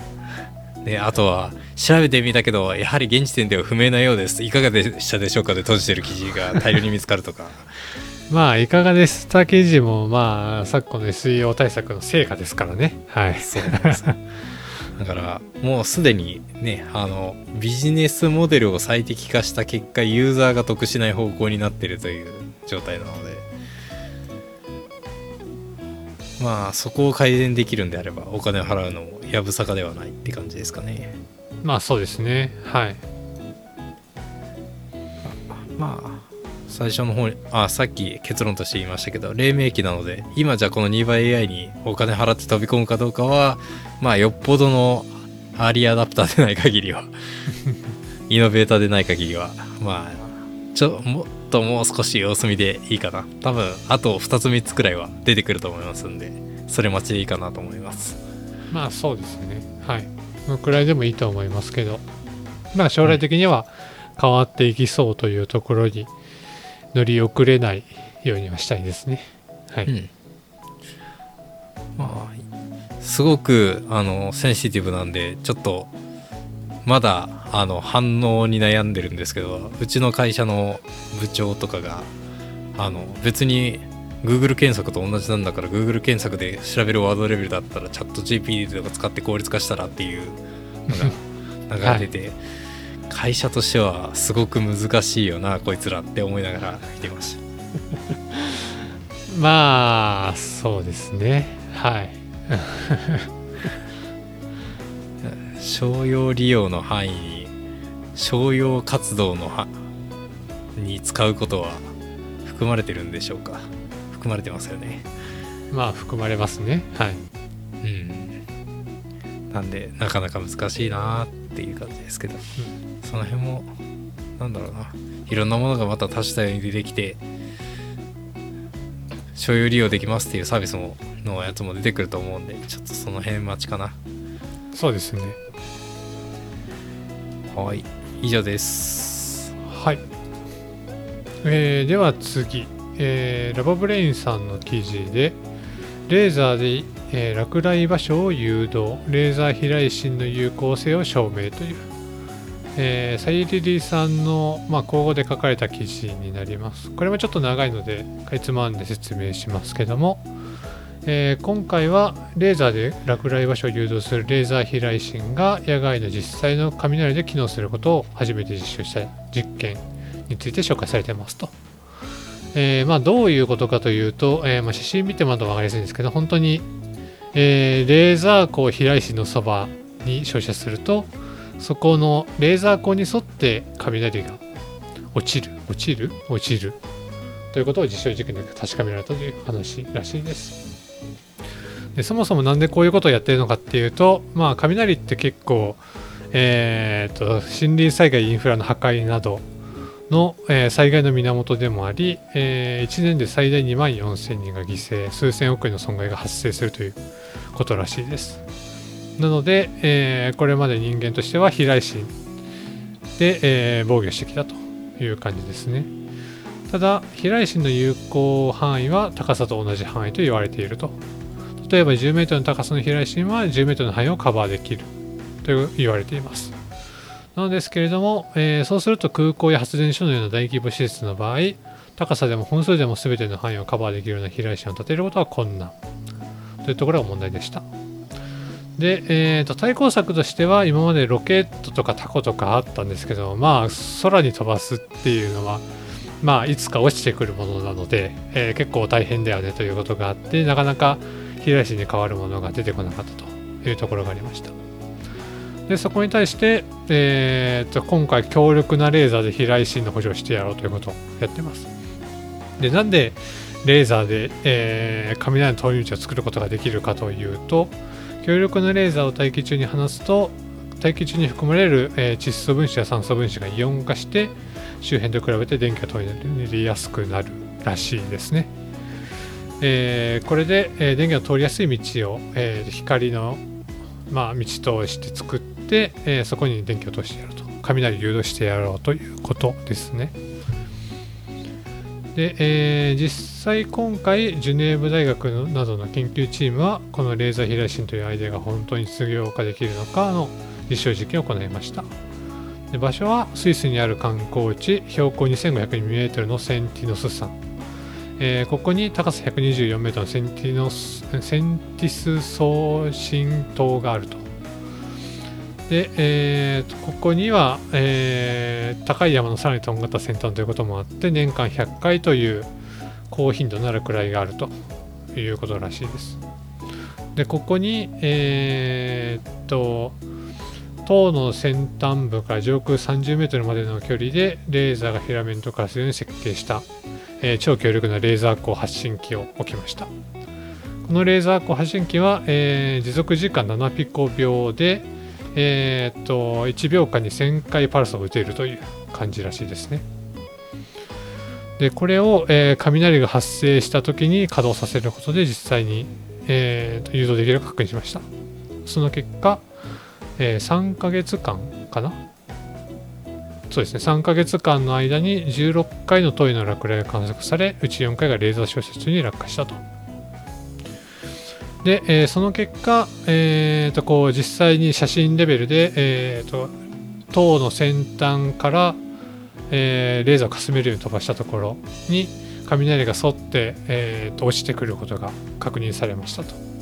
であとは調べてみたけどやはり現時点では不明なようです。いかがでしたでしょうかで閉じてる記事が大量に見つかるとか。まあいかがでした記事もまあ昨今の SEO 対策の成果ですからね。はい。そうなんです。よだからもうすでにねあのビジネスモデルを最適化した結果ユーザーが得しない方向になってるという状態なので。まあそこを改善できるんであればお金を払うのもやぶさかではないって感じですかね。まあそうですね。はい。まあ最初の方にあさっき結論として言いましたけど黎明期なので今じゃあこの2倍 AI にお金払って飛び込むかどうかはまあよっぽどのアーリーアダプターでない限りは イノベーターでない限りはまあちょもっともう少し様子見でいいかな。多分あと2つ3つくらいは出てくると思いますんでそれ待ちでいいかなと思います。まあそうですね。はい。このくらいでもいいと思いますけど。まあ将来的には変わっていきそうというところに乗り遅れないようにはしたいですね。はい、うん。まあすごくあのセンシティブなんでちょっとまだあの反応に悩んでるんですけどうちの会社の部長とかがあの別に Google 検索と同じなんだから Google 検索で調べるワードレベルだったらチャット GPT とか使って効率化したらっていうのが 流れてて、会社としてはすごく難しいよなこいつらって思いながら見てました。まあそうですね。はい。商用利用の範囲に商用活動のはに使うことは含まれてるんでしょうか？含まれてますよね。まあ含まれますね。はい。うん。なんでなかなか難しいなっていう感じですけど、その辺もなんだろうな。いろんなものがまた多種多様に出てきて所有利用できますっていうサービスものやつも出てくると思うんでちょっとその辺待ちかな。そうですね。はい。以上です。はい、えーでは次。えーラボブレインさんの記事でレーザーで、えー落雷場所を誘導。レーザー飛来心の有効性を証明という、えーサイリリさんの、まあ、口語で書かれた記事になりますこれもちょっと長いのでかいつまんで説明しますけども、えー今回はレーザーで落雷場所を誘導するレーザー飛来心が野外の実際の雷で機能することを初めて実証した実験について紹介されてますと。えーまあ、どういうことかというと、えーまあ、写真見てもらうと分かりやすいんですけど本当に、えレーザー光飛来心のそばに照射するとそこのレーザー光に沿って雷が落ちる。落ちる？落ちる。ということを実証実験で確かめられたという話らしいです。でそもそもなんでこういうことをやってるのかっていうと、まあ、雷って結構、えーと森林災害インフラの破壊などの、えー災害の源でもあり、え1年で最大2万4000人が犠牲数千億円の損害が発生するということらしいです。なので、えーこれまで人間としては飛来心で、えー防御してきたという感じですね。ただ飛来心の有効範囲は高さと同じ範囲と言われていると。例えば 10m の高さの飛来心は 10m の範囲をカバーできると言われています。なのですけれども、えーそうすると空港や発電所のような大規模施設の場合高さでも本数でも全ての範囲をカバーできるような飛来心を立てることは困難というところが問題でした。で、えーと対抗策としては今までロケットとかタコとかあったんですけどまあ空に飛ばすっていうのはまあいつか落ちてくるものなので、えー結構大変だよねということがあってなかなか飛来心に変わるものが出てこなかったというところがありました。でそこに対して、えーと今回強力なレーザーで飛来心の補助をしてやろうということをやってます。でなんでレーザーで、えー雷の通り道を作ることができるかというと強力なレーザーを大気中に放つと大気中に含まれる、えー窒素分子や酸素分子がイオン化して周辺と比べて電気が通りやすくなるらしいですね。えーこれで、えー電気が通りやすい道を、え光の、まあ、道通して作って、えそこに電気を通してやろうと雷を誘導してやろうということですね。で、えー実際今回ジュネーブ大学などの研究チームはこのレーザー飛来心というアイデアが本当に実用化できるのかの実証実験を行いました。で場所はスイスにある観光地標高 2500m のセンティノス山、えーここに高さ 124m のセンティノスセンティス送信塔があると。で、えーとここには、えー高い山のさらにとんがった先端ということもあって年間100回という高頻度になるくらいがあるということらしいです。でここにえーっと塔の先端部から上空30メートルまでの距離でレーザーがフィラメント化するように設計した、えー超強力なレーザー光発信機を置きました。このレーザー光発信機は、えー持続時間7ピコ秒で、えーっと1秒間に1000回パルスを打てるという感じらしいですね。でこれを、えー雷が発生した時に稼働させることで実際に、えー誘導できるか確認しました。その結果、えー3ヶ月間かな？そうですね。3ヶ月間の間に16回の遠いの落雷が観測されうち4回がレーザー照射中に落下したと。で、えーその結果、えーとこう実際に写真レベルで、えーと塔の先端からえーレーザーをかすめるように飛ばしたところに雷が沿って、えーと落ちてくることが確認されましたと。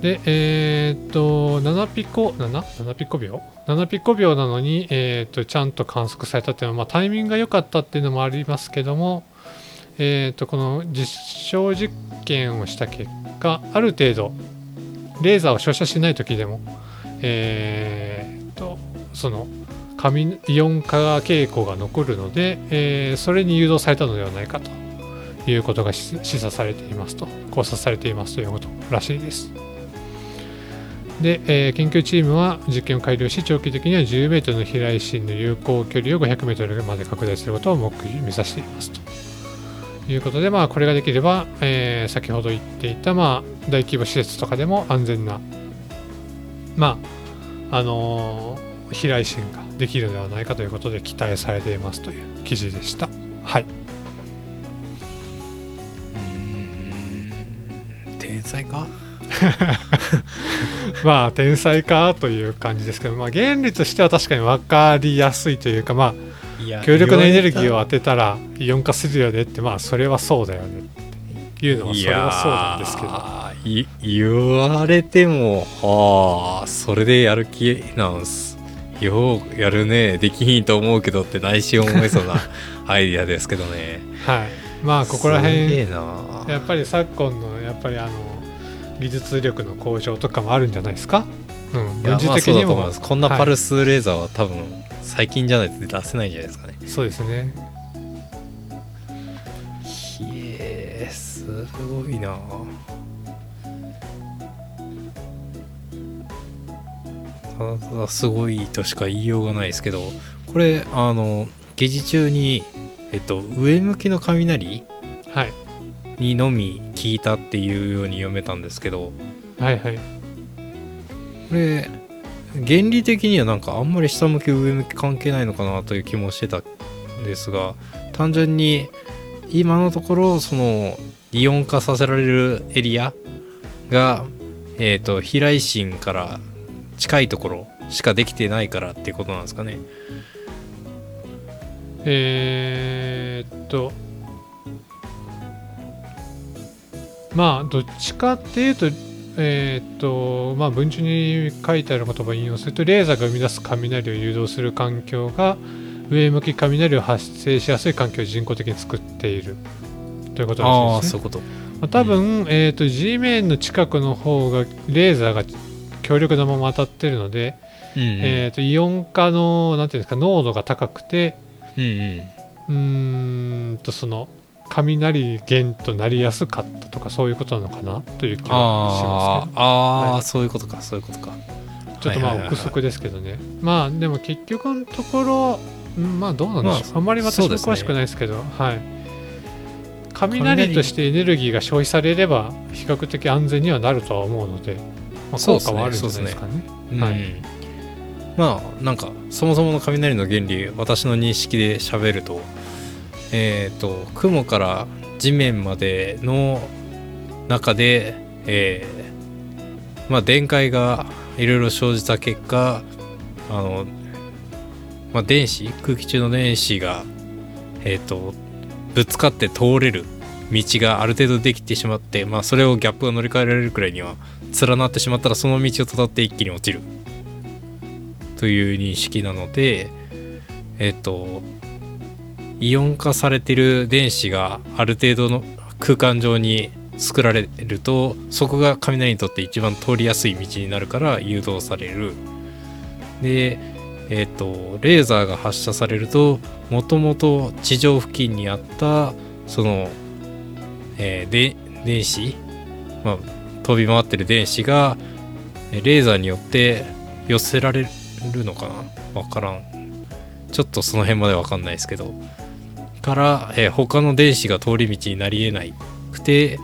で、えーと、7ピコ、7? 7ピコ秒 ?7 ピコ秒なのに、えーと、ちゃんと観測されたっていうのは、まあ、タイミングが良かったっていうのもありますけども、えーと、この実証実験をした結果果、ある程度、レーザーを照射しない時でも、えーと、その、紙イオン化傾向が残るので、えーそれに誘導されたのではないかということが示唆されていますと考察されていますということらしいです。で、えー研究チームは実験を改良し長期的には 10m の飛来心の有効距離を 500m まで拡大することを目標目指していますということで、まあ、これができれば、えー、先ほど言っていた、まあ、大規模施設とかでも安全な、まああのー、飛来心ができるのではないかということで期待されていますという記事でした。はい天才か？まあ天才かという感じですけど、まあ、原理としては確かに分かりやすいというかまあ強力なエネルギーを当てたらイオン化するよねってまあそれはそうだよねって。いうのはそれはそうなんですけど。い言われてもはあそれでやる気なんす。ようやるね。できひんと思うけどって内心思いそうな アイディアですけどね。はい。まあここら辺やっぱり昨今のやっぱりあの技術力の向上とかもあるんじゃないですか？うん軍事的にも。ます。こんなはい。パルスレーザーは多分最近じゃないと出せないんじゃないですかね。そうですね。ひえすごいな。ただただすごいとしか言いようがないですけどこれあの疑似中にえっと上向きの雷はい。にのみ聞いたっていうように読めたんですけどはいはい。これ原理的にはなんかあんまり下向き上向き関係ないのかなという気もしてたんですが単純に今のところそのイオン化させられるエリアがえっ、と飛来心から近いところしかできてないからっていうことなんですかね。えーっとまあどっちかっていうとえーっとまあ文中に書いてある言葉を引用するとレーザーが生み出す雷を誘導する環境が上向き雷を発生しやすい環境を人工的に作っている。ということあらしいですね。あそういうこと。まあ、多分、えー、と G 面の近くの方がレーザーが強力なまま当たってるので、うんうん、えー、とイオン化のなんていうんですか濃度が高くてうんうん。うーんとその雷源となりやすかったとかそういうことなのかなという気がしますけどあはい。そういうことかそういうことか。ちょっとまあはいはいはいはい。憶測ですけどね。まあでも結局のところうんまあどうなんでしょう、まああんまり私も詳しくないですけどはい。雷としてエネルギーが消費されれば比較的安全にはなるとは思うので、まあ、効果はあるんじゃないですかね。うんはい。まあなんかそもそもの雷の原理私の認識で喋るとえっ、と雲から地面までの中で、えーまあ電解がいろいろ生じた結果あの、まあ、電子空気中の電子がえっ、とぶつかって通れる道がある程度できてしまって、まあ、それをギャップが乗り換えられるくらいには連なってしまったらその道をたって一気に落ちる。という認識なのでえっとイオン化されてる電子がある程度の空間上に作られるとそこが雷にとって一番通りやすい道になるから誘導される。でえっとレーザーが発射されるともともと地上付近にあったその、えーで電子、まあ、飛び回ってる電子がレーザーによって寄せられるのかな?わからん。ちょっとその辺までわかんないですけど。から、えー他の電子が通り道になりえないくて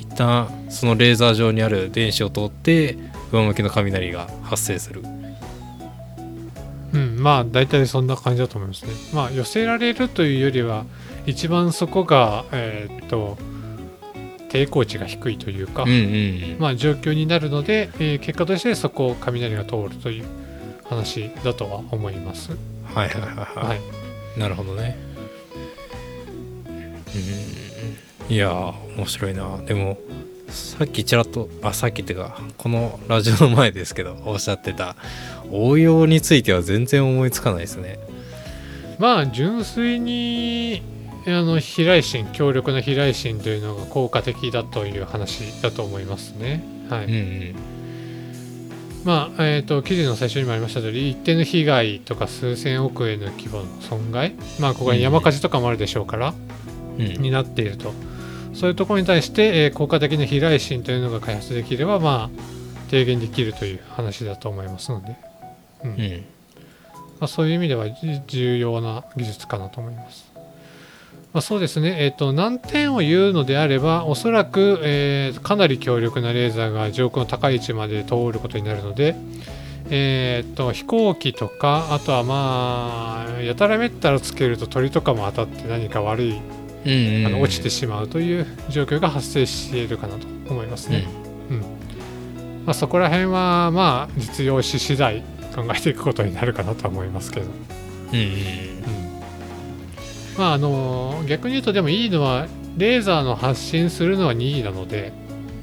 一旦そのレーザー上にある電子を通って上向きの雷が発生するうん、まあ大体そんな感じだと思いますね。まあ寄せられるというよりは一番そこが、えーっと抵抗値が低いというか、うんうんまあ、状況になるので、えー結果としてそこを雷が通るという話だとは思います。はいはいはいはい、はい、なるほどねうんいやー面白いな。でもさっきちらっとあさっきっていうかこのラジオの前ですけどおっしゃってた応用については全然思いつかないですね。まあ純粋にあの飛来心強力な飛来心というのが効果的だという話だと思いますね。はい。うんうん。まあえー、と記事の最初にもありました通り一定の被害とか数千億円の規模の損害。まあここに山火事とかもあるでしょうから、うんになっていると。そういうところに対して、えー効果的な飛来心というのが開発できればまあ低減できるという話だと思いますので、うん。うん。まあ、そういう意味ではじ重要な技術かなと思います。まあ、そうですね、えー、と難点を言うのであればおそらく、えーかなり強力なレーザーが上空の高い位置まで通ることになるので、えー、と飛行機とかあとはまあやたらめったらつけると鳥とかも当たって何か悪いうんうんあの落ちてしまうという状況が発生しているかなと思いますね。うん。まあ、そこら辺はまあ実用紙次第考えていくことになるかなとは思いますけど、うんうんうん。まああの逆に言うとでもいいのはレーザーの発信するのは任意なので、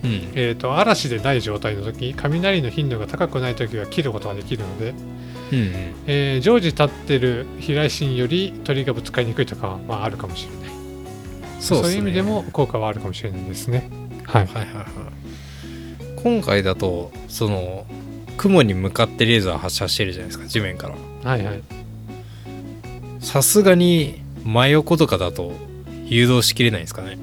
うん。えー、と嵐でない状態の時雷の頻度が高くない時は切ることができるので、うんうん。えー常時立ってる飛来心より鳥がぶつかりにくいとかは、まあ、あるかもしれないそう,、そういう意味でも効果はあるかもしれないですね。はい。はいはいはい。今回だとその雲に向かってレーザー発射してるじゃないですか地面から。はいはい。さすがに真横とかだと誘導しきれないんですかね。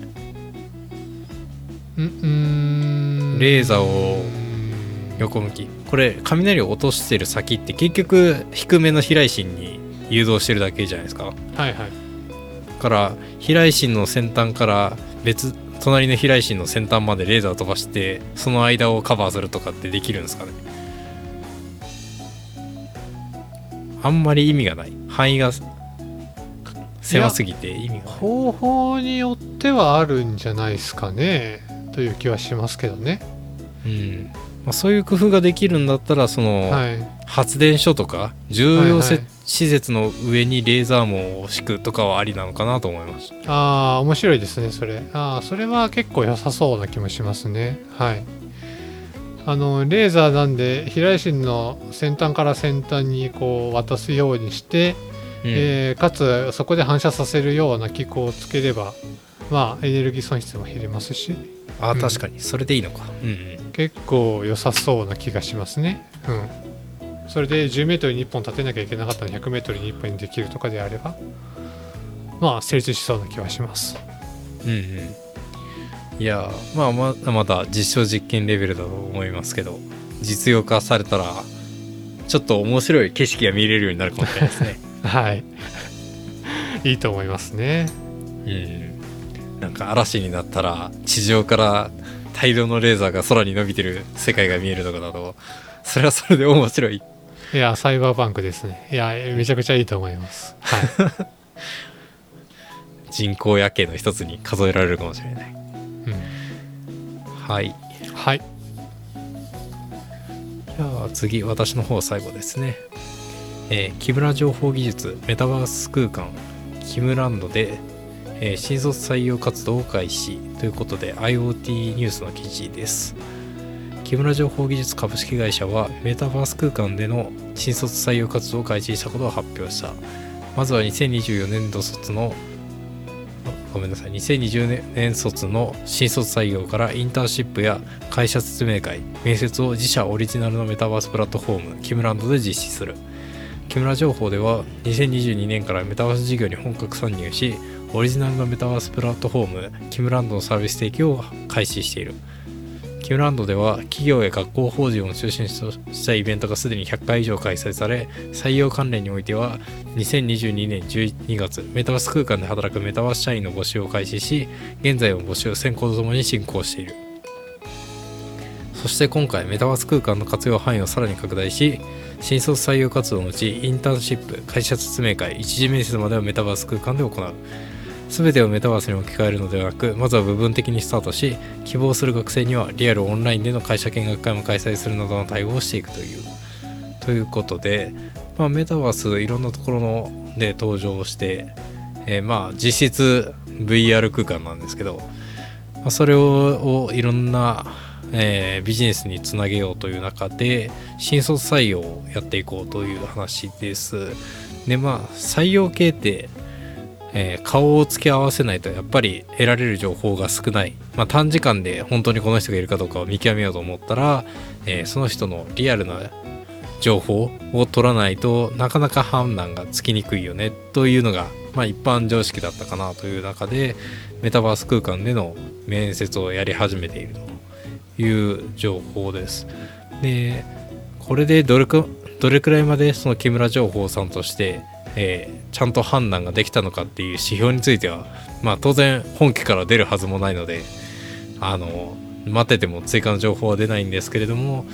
うんレーザーをうん横向き。これ雷を落としてる先って結局低めの飛来心に誘導してるだけじゃないですか。はいはい。だから飛来心の先端から別隣の飛来心の先端までレーザーを飛ばしてその間をカバーするとかってできるんですかね？あんまり意味がない。範囲が狭すぎて意味がない。方法によってはあるんじゃないですかね。という気はしますけどね。うんまあ、そういう工夫ができるんだったらその、はい。発電所とか重要施設の上にレーザー網を敷くとかはありなのかなと思いましたああ面白いですねそれ。ああそれは結構良さそうな気もしますね。はい。あのレーザーなんで飛来心の先端から先端にこう渡すようにして、うん。えーかつそこで反射させるような機構をつければまあエネルギー損失も減りますしあうん。確かに。それでいいのか。うんうん。結構良さそうな気がしますね。うん。それで 10m に1本立てなきゃいけなかったの 100m に1本にできるとかであればまあ成立しそうな気はします。うんうん。いやまあまだまだ実証実験レベルだと思いますけど実用化されたらちょっと面白い景色が見れるようになるかもしれないですね。はい。いいと思いますね。うんなんか嵐になったら地上から大量のレーザーが空に伸びてる世界が見えるとかだとそれはそれで面白いいや、サイバーバンクですね。いや、めちゃくちゃいいと思います。はい。人工夜景の一つに数えられるかもしれないうん、はいはい。じゃあ次私の方最後ですね、えー木村情報技術メタバース空間キムランドで、えー新卒採用活動を開始ということで IoT ニュースの記事です。木村情報技術株式会社はメタバース空間での新卒採用活動を開始したことを発表した。まずは2024年度卒のごめんなさい2020年卒の新卒採用からインターンシップや会社説明会面接を自社オリジナルのメタバースプラットフォームキムランドで実施する。木村情報では2022年からメタバース事業に本格参入しオリジナルのメタバースプラットフォームキムランドのサービス提供を開始している。キムランドでは企業や学校法人を中心としたイベントがすでに100回以上開催され採用関連においては2022年12月メタバース空間で働くメタバース社員の募集を開始し現在も募集を先行とともに進行している。そして今回メタバース空間の活用範囲をさらに拡大し新卒採用活動のうちインターンシップ会社説明会一次面接までをメタバース空間で行う。全てをメタバースに置き換えるのではなくまずは部分的にスタートし希望する学生にはリアルオンラインでの会社見学会も開催するなどの対応をしていくという。ということで、まあ、メタバースいろんなところので登場して、えーまあ実質 VR 空間なんですけど、まあ、それをいろんな、えービジネスにつなげようという中で新卒採用をやっていこうという話です。でまあ採用系ってえー顔を付け合わせないとやっぱり得られる情報が少ない、まあ、短時間で本当にこの人がいるかどうかを見極めようと思ったら、えーその人のリアルな情報を取らないとなかなか判断がつきにくいよねというのが、まあ、一般常識だったかなという中でメタバース空間での面接をやり始めているという情報です。でこれでどれかどれくらいまでその木村情報さんとして、えーちゃんと判断ができたのかっていう指標については、まあ、当然本家から出るはずもないのであの待ってても追加の情報は出ないんですけれども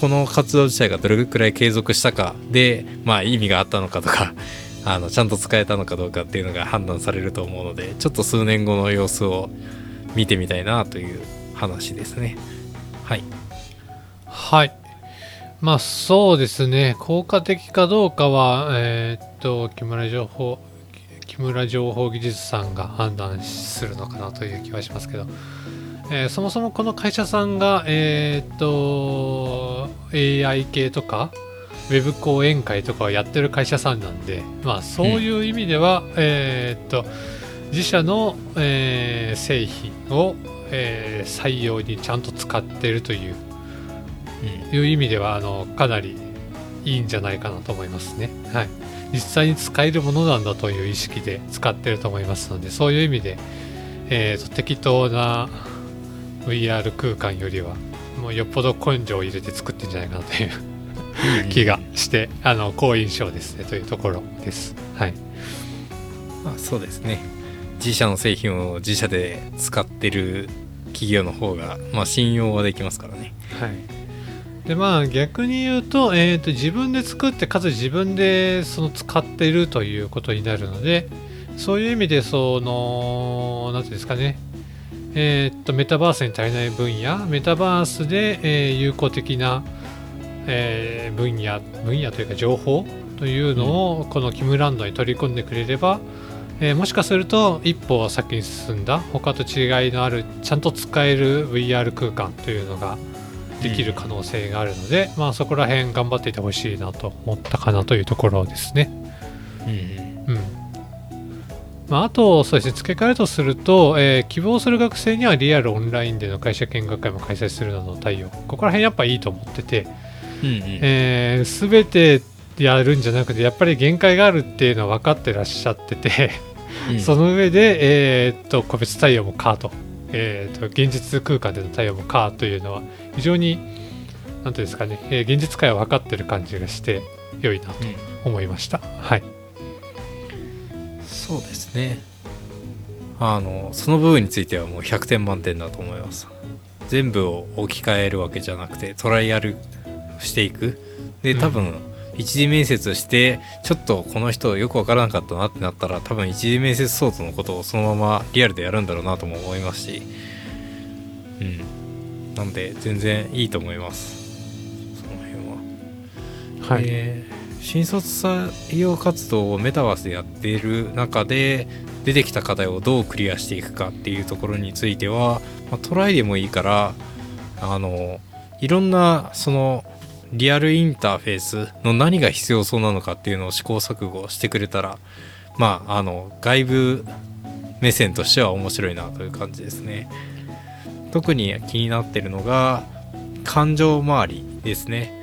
この活動自体がどれくらい継続したかで、まあ、意味があったのかとかあのちゃんと使えたのかどうかっていうのが判断されると思うのでちょっと数年後の様子を見てみたいなという話ですね。はい。はい。まあそうですね。効果的かどうかはえーっと木村情報木村情報技術さんが判断するのかなという気はしますけど、えーそもそもこの会社さんがえーっと AI 系とかウェブ講演会とかをやってる会社さんなんでまあそういう意味では、えーっと自社の、えー製品を、えー採用にちゃんと使ってるといううん。いう意味ではあのかなりいいんじゃないかなと思いますね。はい、実際に使えるものなんだという意識で使ってると思いますのでそういう意味で、えーと適当な VR 空間よりはもうよっぽど根性を入れて作ってんじゃないかなという気がして、あの好印象ですねというところです。はい、まあ、そうですね。自社の製品を自社で使ってる企業の方が、まあ、信用はできますからね。はい、でまあ逆に言うと,、えー、と自分で作ってかつ自分でその使っているということになるのでそういう意味でその何ていうんですかねえー、とメタバースに足りない分野メタバースで、えー有効的な、えー分野分野というか情報というのをこのキムランドに取り込んでくれれば、えーもしかすると一歩先に進んだ。他と違いのあるちゃんと使える VR 空間というのができる可能性があるので、まあそこら辺頑張っていてほしいなと思ったかなというところですね。うんうん。まあ、あとそうですね付け替えるとすると、えー希望する学生にはリアルオンラインでの会社見学会も開催するなどの対応。ここら辺やっぱいいと思ってて、うんうん。えー全てやるんじゃなくてやっぱり限界があるっていうのは分かってらっしゃってて、うん。その上で、えーっと個別対応もかと,、えーっと現実空間での対応もかというのは非常になんていうんですかね、えー現実界は分かってる感じがして良いなとうん。思いました。はい、そうですね。あのその部分についてはもう100点満点だと思います。全部を置き換えるわけじゃなくてトライアルしていく。で多分、一次面接してちょっとこの人よくわからなかったなってなったら多分一次面接相当のことをそのままリアルでやるんだろうなとも思いますし。うん。なんで全然いいと思います。その辺は。はい。えー新卒採用活動をメタバースでやっている中で出てきた課題をどうクリアしていくかっていうところについては、まあトライでもいいからあのいろんなそのリアルインターフェースの何が必要そうなのかっていうのを試行錯誤してくれたらまああの外部目線としては面白いなという感じですね。特に気になってるのが感情周りですね。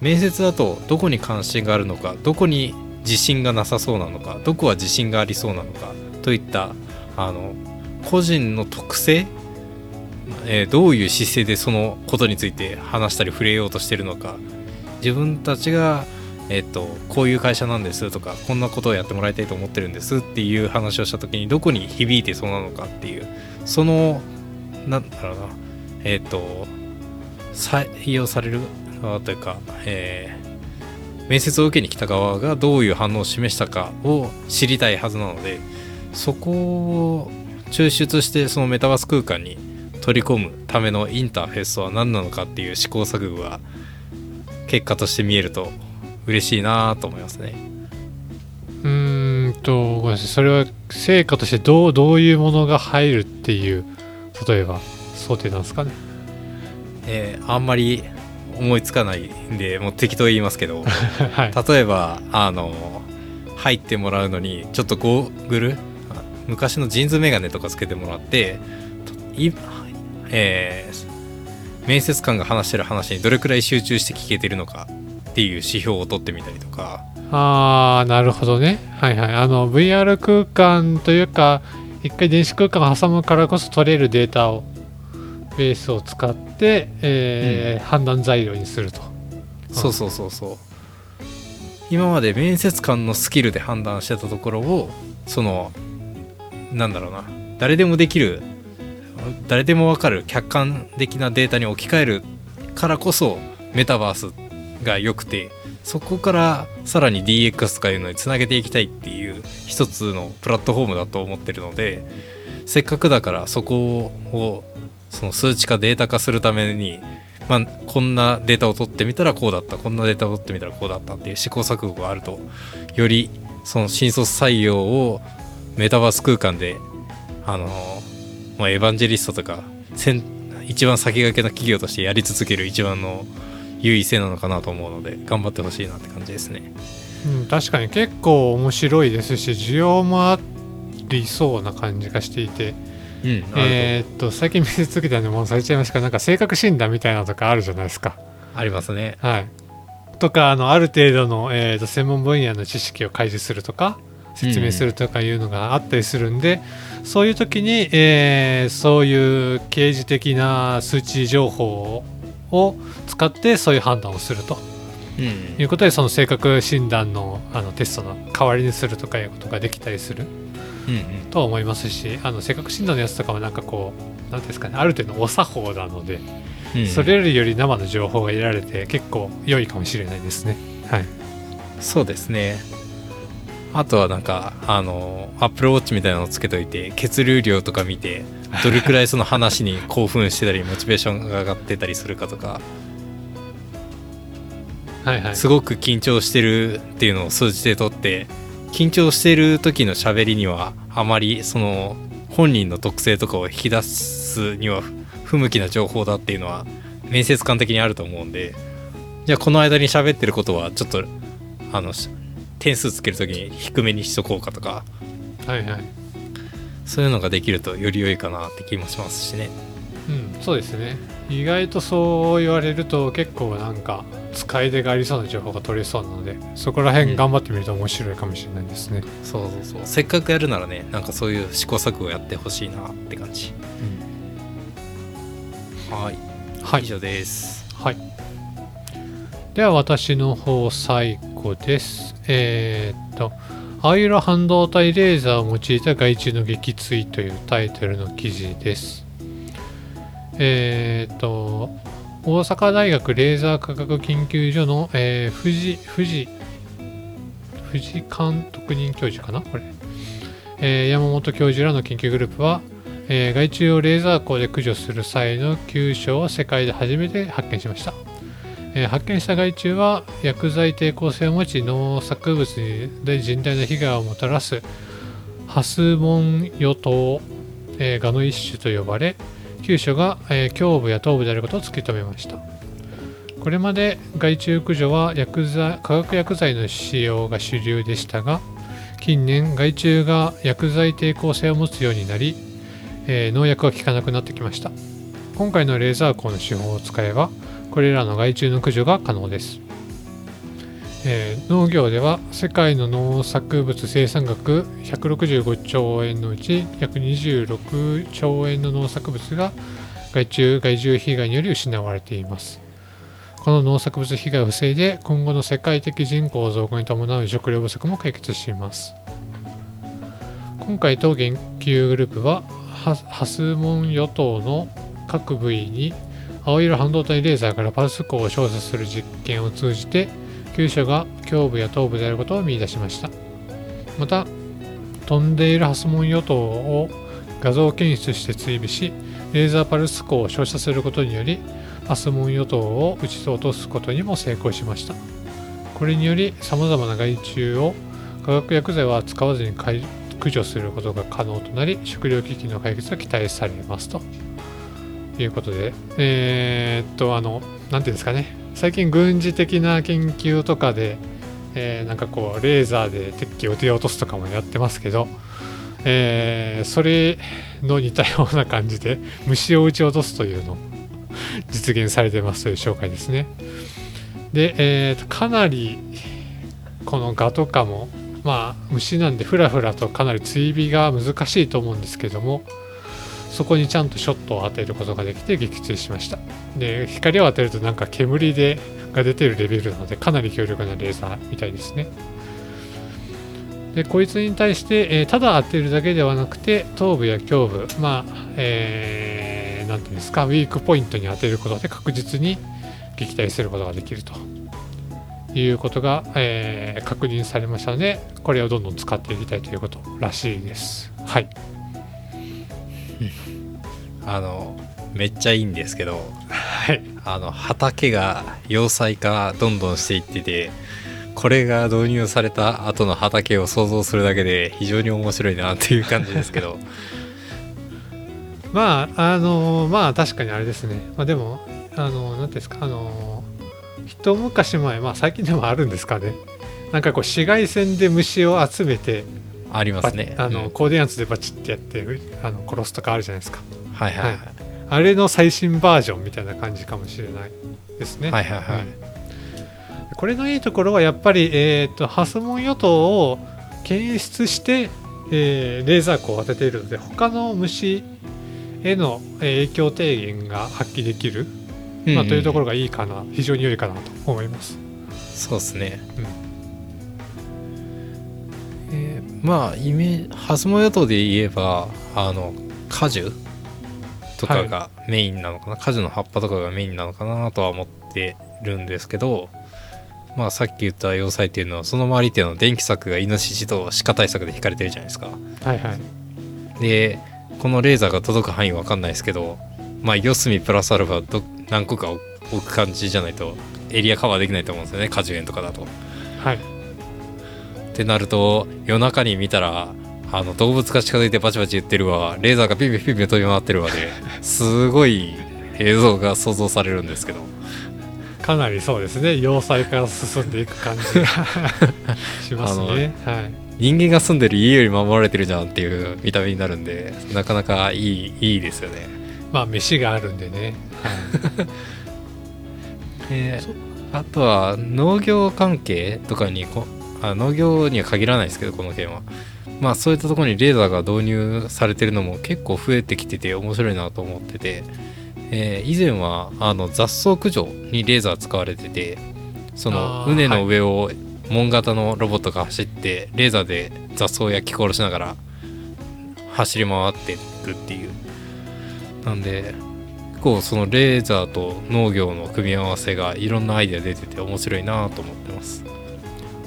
面接だとどこに関心があるのかどこに自信がなさそうなのかどこは自信がありそうなのかといったあの個人の特性、えーどういう姿勢でそのことについて話したり触れようとしてるのか。自分たちが、えっとこういう会社なんですとかこんなことをやってもらいたいと思ってるんですっていう話をした時にどこに響いてそうなのかっていうそのなんだろうな。えっ、と採用される側というか、えー面接を受けに来た側がどういう反応を示したかを知りたいはずなのでそこを抽出してそのメタバース空間に取り込むためのインターフェースは何なのかっていう試行錯誤が結果として見えると嬉しいなと思いますね。うーんとごめんなさいそれは成果としてどうどういうものが入るっていう例えば想定なんですかね？えーあんまり思いつかないんでもう適当に言いますけど はい。例えばあの入ってもらうのにちょっとゴーグル？あ昔のジーンズメガネとかつけてもらってえー面接官が話してる話にどれくらい集中して聞けてるのかっていう指標を取ってみたりとか。ああなるほどね。はいはい。あの VR 空間というか一回電子空間を挟むからこそ取れるデータをベースを使って、えー判断材料にすると。そうそうそうそう。今まで面接官のスキルで判断してたところをそのなんだろうな。誰でもできる誰でも分かる客観的なデータに置き換えるからこそメタバースが良くてそこからさらに DX とかいうのにつなげていきたいっていう一つのプラットフォームだと思ってるのでせっかくだからそこをその数値化データ化するために、まあ、こんなデータを取ってみたらこうだったこんなデータを取ってみたらこうだったっていう試行錯誤があるとよりその新卒採用をメタバース空間であの、まあ、エヴァンジェリストとか先一番先駆けな企業としてやり続ける一番の優位性なのかなと思うので頑張ってほしいなって感じですね。うん、確かに結構面白いですし需要もありそうな感じがしていて、うん、えーっと最近見せ続けたのもうされちゃいましたがなんか性格診断みたいなのとかあるじゃないですか。ありますね。はい、とかあのある程度の、えーっと専門分野の知識を開示するとか説明するとかいうのがあったりするんで、そういう時に、えーそういう掲示的な数値情報を使ってそういう判断をすると。うん。いうことでその性格診断のあのテストの代わりにするとかいうことができたりする。うんうん。とは思いますしあの性格診断のやつとかはなんかこう何ですかねある程度お作法なので、うん。それよりより生の情報が得られて結構良いかもしれないですね。はい、そうですねあとはなんかあのアップルウォッチみたいなのをつけといて血流量とか見てどれくらいその話に興奮してたりモチベーションが上がってたりするかとか。はいはい。すごく緊張してるっていうのを数字で取って緊張してる時の喋りにはあまりその本人の特性とかを引き出すには不不向きな情報だっていうのは面接官的にあると思うんでじゃあこの間に喋ってることはちょっとあのし点数つける時に低めにしとこうかとかはいはい。そういうのができるとより良いかなって気もしますしね。うん、そうですね。意外とそう言われると結構なんか使い手がありそうな情報が取れそうなのでそこら辺頑張ってみると面白いかもしれないですね。そうそうそう。せっかくやるならねなんかそういう試行錯誤やってほしいなって感じ。はい。はい。以上です。はい。では私の方最後です。えーっと、青色半導体レーザーを用いた外注の撃墜というタイトルの記事です。えーっと、大阪大学レーザー科学研究所の、えー、藤藤藤監督任教授かな？これ、えー山本教授らの研究グループは、えー害虫をレーザー光で駆除する際の急所を世界で初めて発見しました、え発見した害虫は薬剤抵抗性を持ち農作物で甚大な被害をもたらすハスモンヨトウ、えーガの一種と呼ばれ急所が、え胸部や頭部であることを突き止めました。これまで害虫駆除は薬剤化学薬剤の使用が主流でしたが近年害虫が薬剤抵抗性を持つようになり、え農薬が効かなくなってきました。今回のレーザー光の手法を使えばこれらの害虫の駆除が可能です、えー農業では世界の農作物生産額165兆円のうち約26兆円の農作物が害虫害獣被害により失われています。この農作物被害を防いで今後の世界的人口増加に伴う食料不足も解決します。今回当研究グループはハハスモン与党の各部位に青色半導体レーザーからパルス光を照射する実験を通じて急所が胸部や頭部であることを見出しました。また飛んでいるハスモン与党を画像検出して追尾しレーザーパルス光を照射することによりハスモン与党を打ち落とすことにも成功しました。これによりさまざまな害虫を化学薬剤は使わずに駆除することが可能となり食料危機の解決が期待されますと。いうことでえーっとあの何ていうんですかね。最近軍事的な研究とかで、えーなんかこうレーザーで敵機を撃て落とすとかもやってますけど、えーそれの似たような感じで虫を撃ち落とすというのを実現されてますという紹介ですね。で、えーとかなりこの蛾とかもまあ虫なんでふらふらとかなり追尾が難しいと思うんですけどもそこにちゃんとショットを当てることができて撃墜しました。で光を当てるとなんか煙でが出てるレベルなのでかなり強力なレーザーみたいですね。でこいつに対して、えーただ当てるだけではなくて頭部や胸部まあえーていうんですかウィークポイントに当てることで確実に撃退することができると。いうことが、えー確認されましたのでこれをどんどん使っていきたいということらしいです。はい。あのめっちゃいいんですけどはい。あの畑が要塞化どんどんしていっててこれが導入された後の畑を想像するだけで非常に面白いなっていう感じですけど。まああのまあ確かにあれですね。まあでもあの何ていうんですかあの一昔前まあ最近でもあるんですかね。なんかこう紫外線で虫を集めてありますね。あの、うん。高電圧でバチッてやってあの殺すとかあるじゃないですか。はいはいはい。あれの最新バージョンみたいな感じかもしれないですね。はいはいはい。うん。これのいいところはやっぱり、えー、とハスモン与党を検出して、えーレーザー光を当てているので他の虫へのえー影響低減が発揮できる、まあ、というところががいいかな非常に良いかなと思います。そうですね、うんまあイメハスモヨトで言えばあの果樹？とかがメインなのかな、果樹の葉っぱとかがメインなのかなとは思ってるんですけどまあさっき言った要塞っていうのはその周りっていうのは電気柵がイノシシと鹿対策で引かれてるじゃないですか。はいはい。でこのレーザーが届く範囲わかんないですけどまあ四隅プラスアルファど何個か置く感じじゃないとエリアカバーできないと思うんですよね果樹園とかだと。はいってなると夜中に見たらあの動物が近づいてバチバチ言ってるわレーザーがピンピンピンピン飛び回ってるわで すごい映像が想像されるんですけどかなりそうですね要塞から進んでいく感じが しますね。はい人間が住んでる家より守られてるじゃんっていう見た目になるんでなかなかいいいいですよね。まあ飯があるんでね。はいで あとは農業関係とかにこあ農業には限らないですけどこの件は。まあそういったところにレーザーが導入されてるのも結構増えてきてて面白いなと思ってて、えー以前はあの雑草駆除にレーザー使われててその畝の上を門型のロボットが走ってレーザーで雑草を焼き殺しながら走り回ってるっていう。なんで結構そのレーザーと農業の組み合わせがいろんなアイデア出てて面白いなと思ってます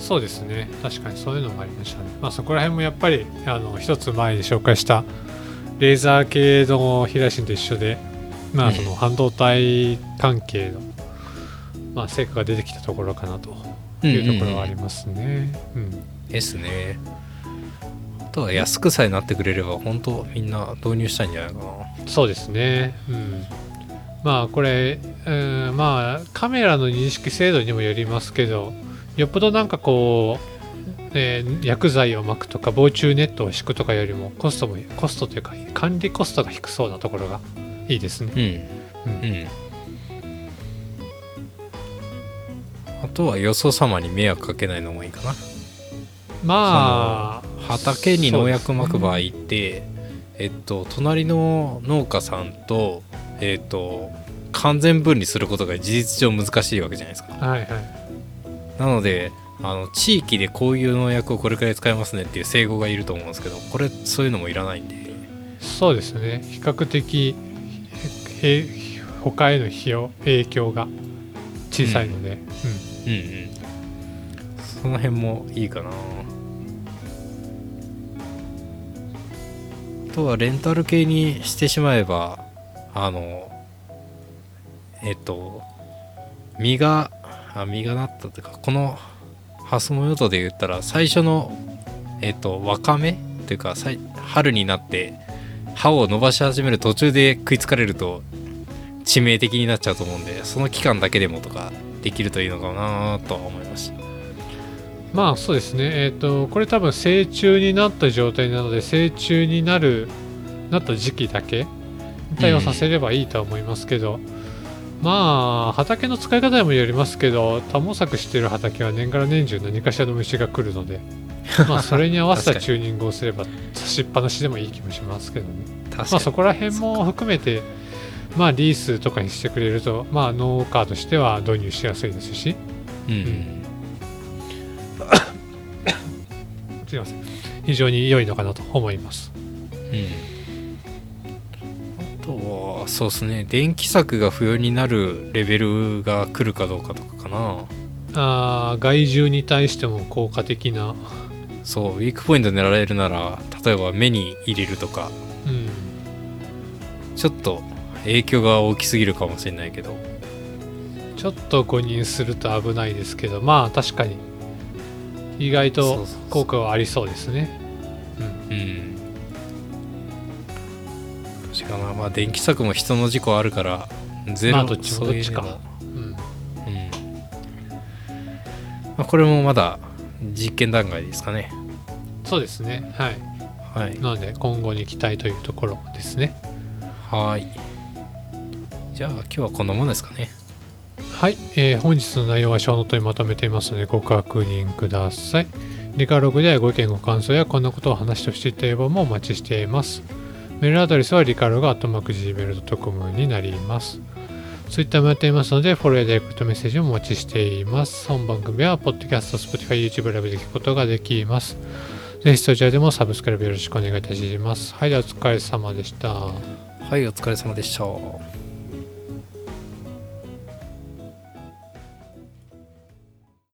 そうですね確かにそういうのもありましたね。まあそこら辺もやっぱりあの一つ前に紹介したレーザー系のヒラシンと一緒で、まうんあその半導体関係の、まあ、成果が出てきたところかなというところはありますね。うんですねあとは安くさえなってくれれば本当みんな導入したいんじゃないかなそうですね。うん。まあこれ、うん、まあカメラの認識精度にもよりますけど、よっぽどなんかこう、えー薬剤を巻くとか防虫ネットを敷くとかよりもコストもコストというか管理コストが低そうなところがいいですね。うん。うん。うん。あとはよそ様に迷惑かけないのもいいかな。まあ畑に農薬まく場合って、えっと隣の農家さんとえっと完全分離することが事実上難しいわけじゃないですか。はいはい。なのであの地域でこういう農薬をこれくらい使いますねっていう整合がいると思うんですけどこれそういうのもいらないんで。そうですね。比較的他への費用影響が小さいので、うん。うん。うんその辺もいいかな。あとはレンタル系にしてしまえばあのえっと実があ実がなったというかこのハスモヨトで言ったら最初のえっとわかめというか春になって歯を伸ばし始める途中で食いつかれると致命的になっちゃうと思うんでその期間だけでもとかできるといいのかなとは思いましたまあそうですね、えっ、と、これ多分成虫になった状態なので、成虫になる、なった時期だけ対応させればいいとは思いますけど、まあ、畑の使い方にもよりますけど、多毛作してる畑は年がら年中何かしらの虫が来るので、まあそれに合わせたチューニングをすれば、差しっぱなしでもいい気もしますけどね。まあそこら辺も含めて、まあリースとかにしてくれると、まあ農家としては導入しやすいですし、うんうん すいません。非常に良いのかなと思います。うんあとはそうですね。電気柵が不要になるレベルが来るかどうかとかかな。あー害獣に対しても効果的な、そうウィークポイント狙われるなら例えば目に入れるとか。うん、ちょっと影響が大きすぎるかもしれないけど。ちょっと誤認すると危ないですけどまあ確かに。意外と効果はありそうですね。うん。うん確かなまあ電気柵も人の事故あるからゼロ、まあどっちもどっちか。そうん。うんまあ、これもまだ実験段階ですかね。そうですね。はい。はい。なので今後に期待というところですね。はい。じゃあ今日はこんなもんですかね。はい、えー本日の内容は小ノートにまとめていますのでご確認ください。リカログではご意見ご感想やこんなことを話してほしいという場もお待ちしていますメールアドレスはリカルが atmacgmail.com になります。ツイッターもやっていますのでフォローやダイレクトメッセージをお待ちしています。本番組はポッドキャスト、Spotify、YouTube ライブで聞くことができます。ぜひそちらでもサブスクライブよろしくお願いいたします。はいでお疲れ様でした。はいお疲れ様でした。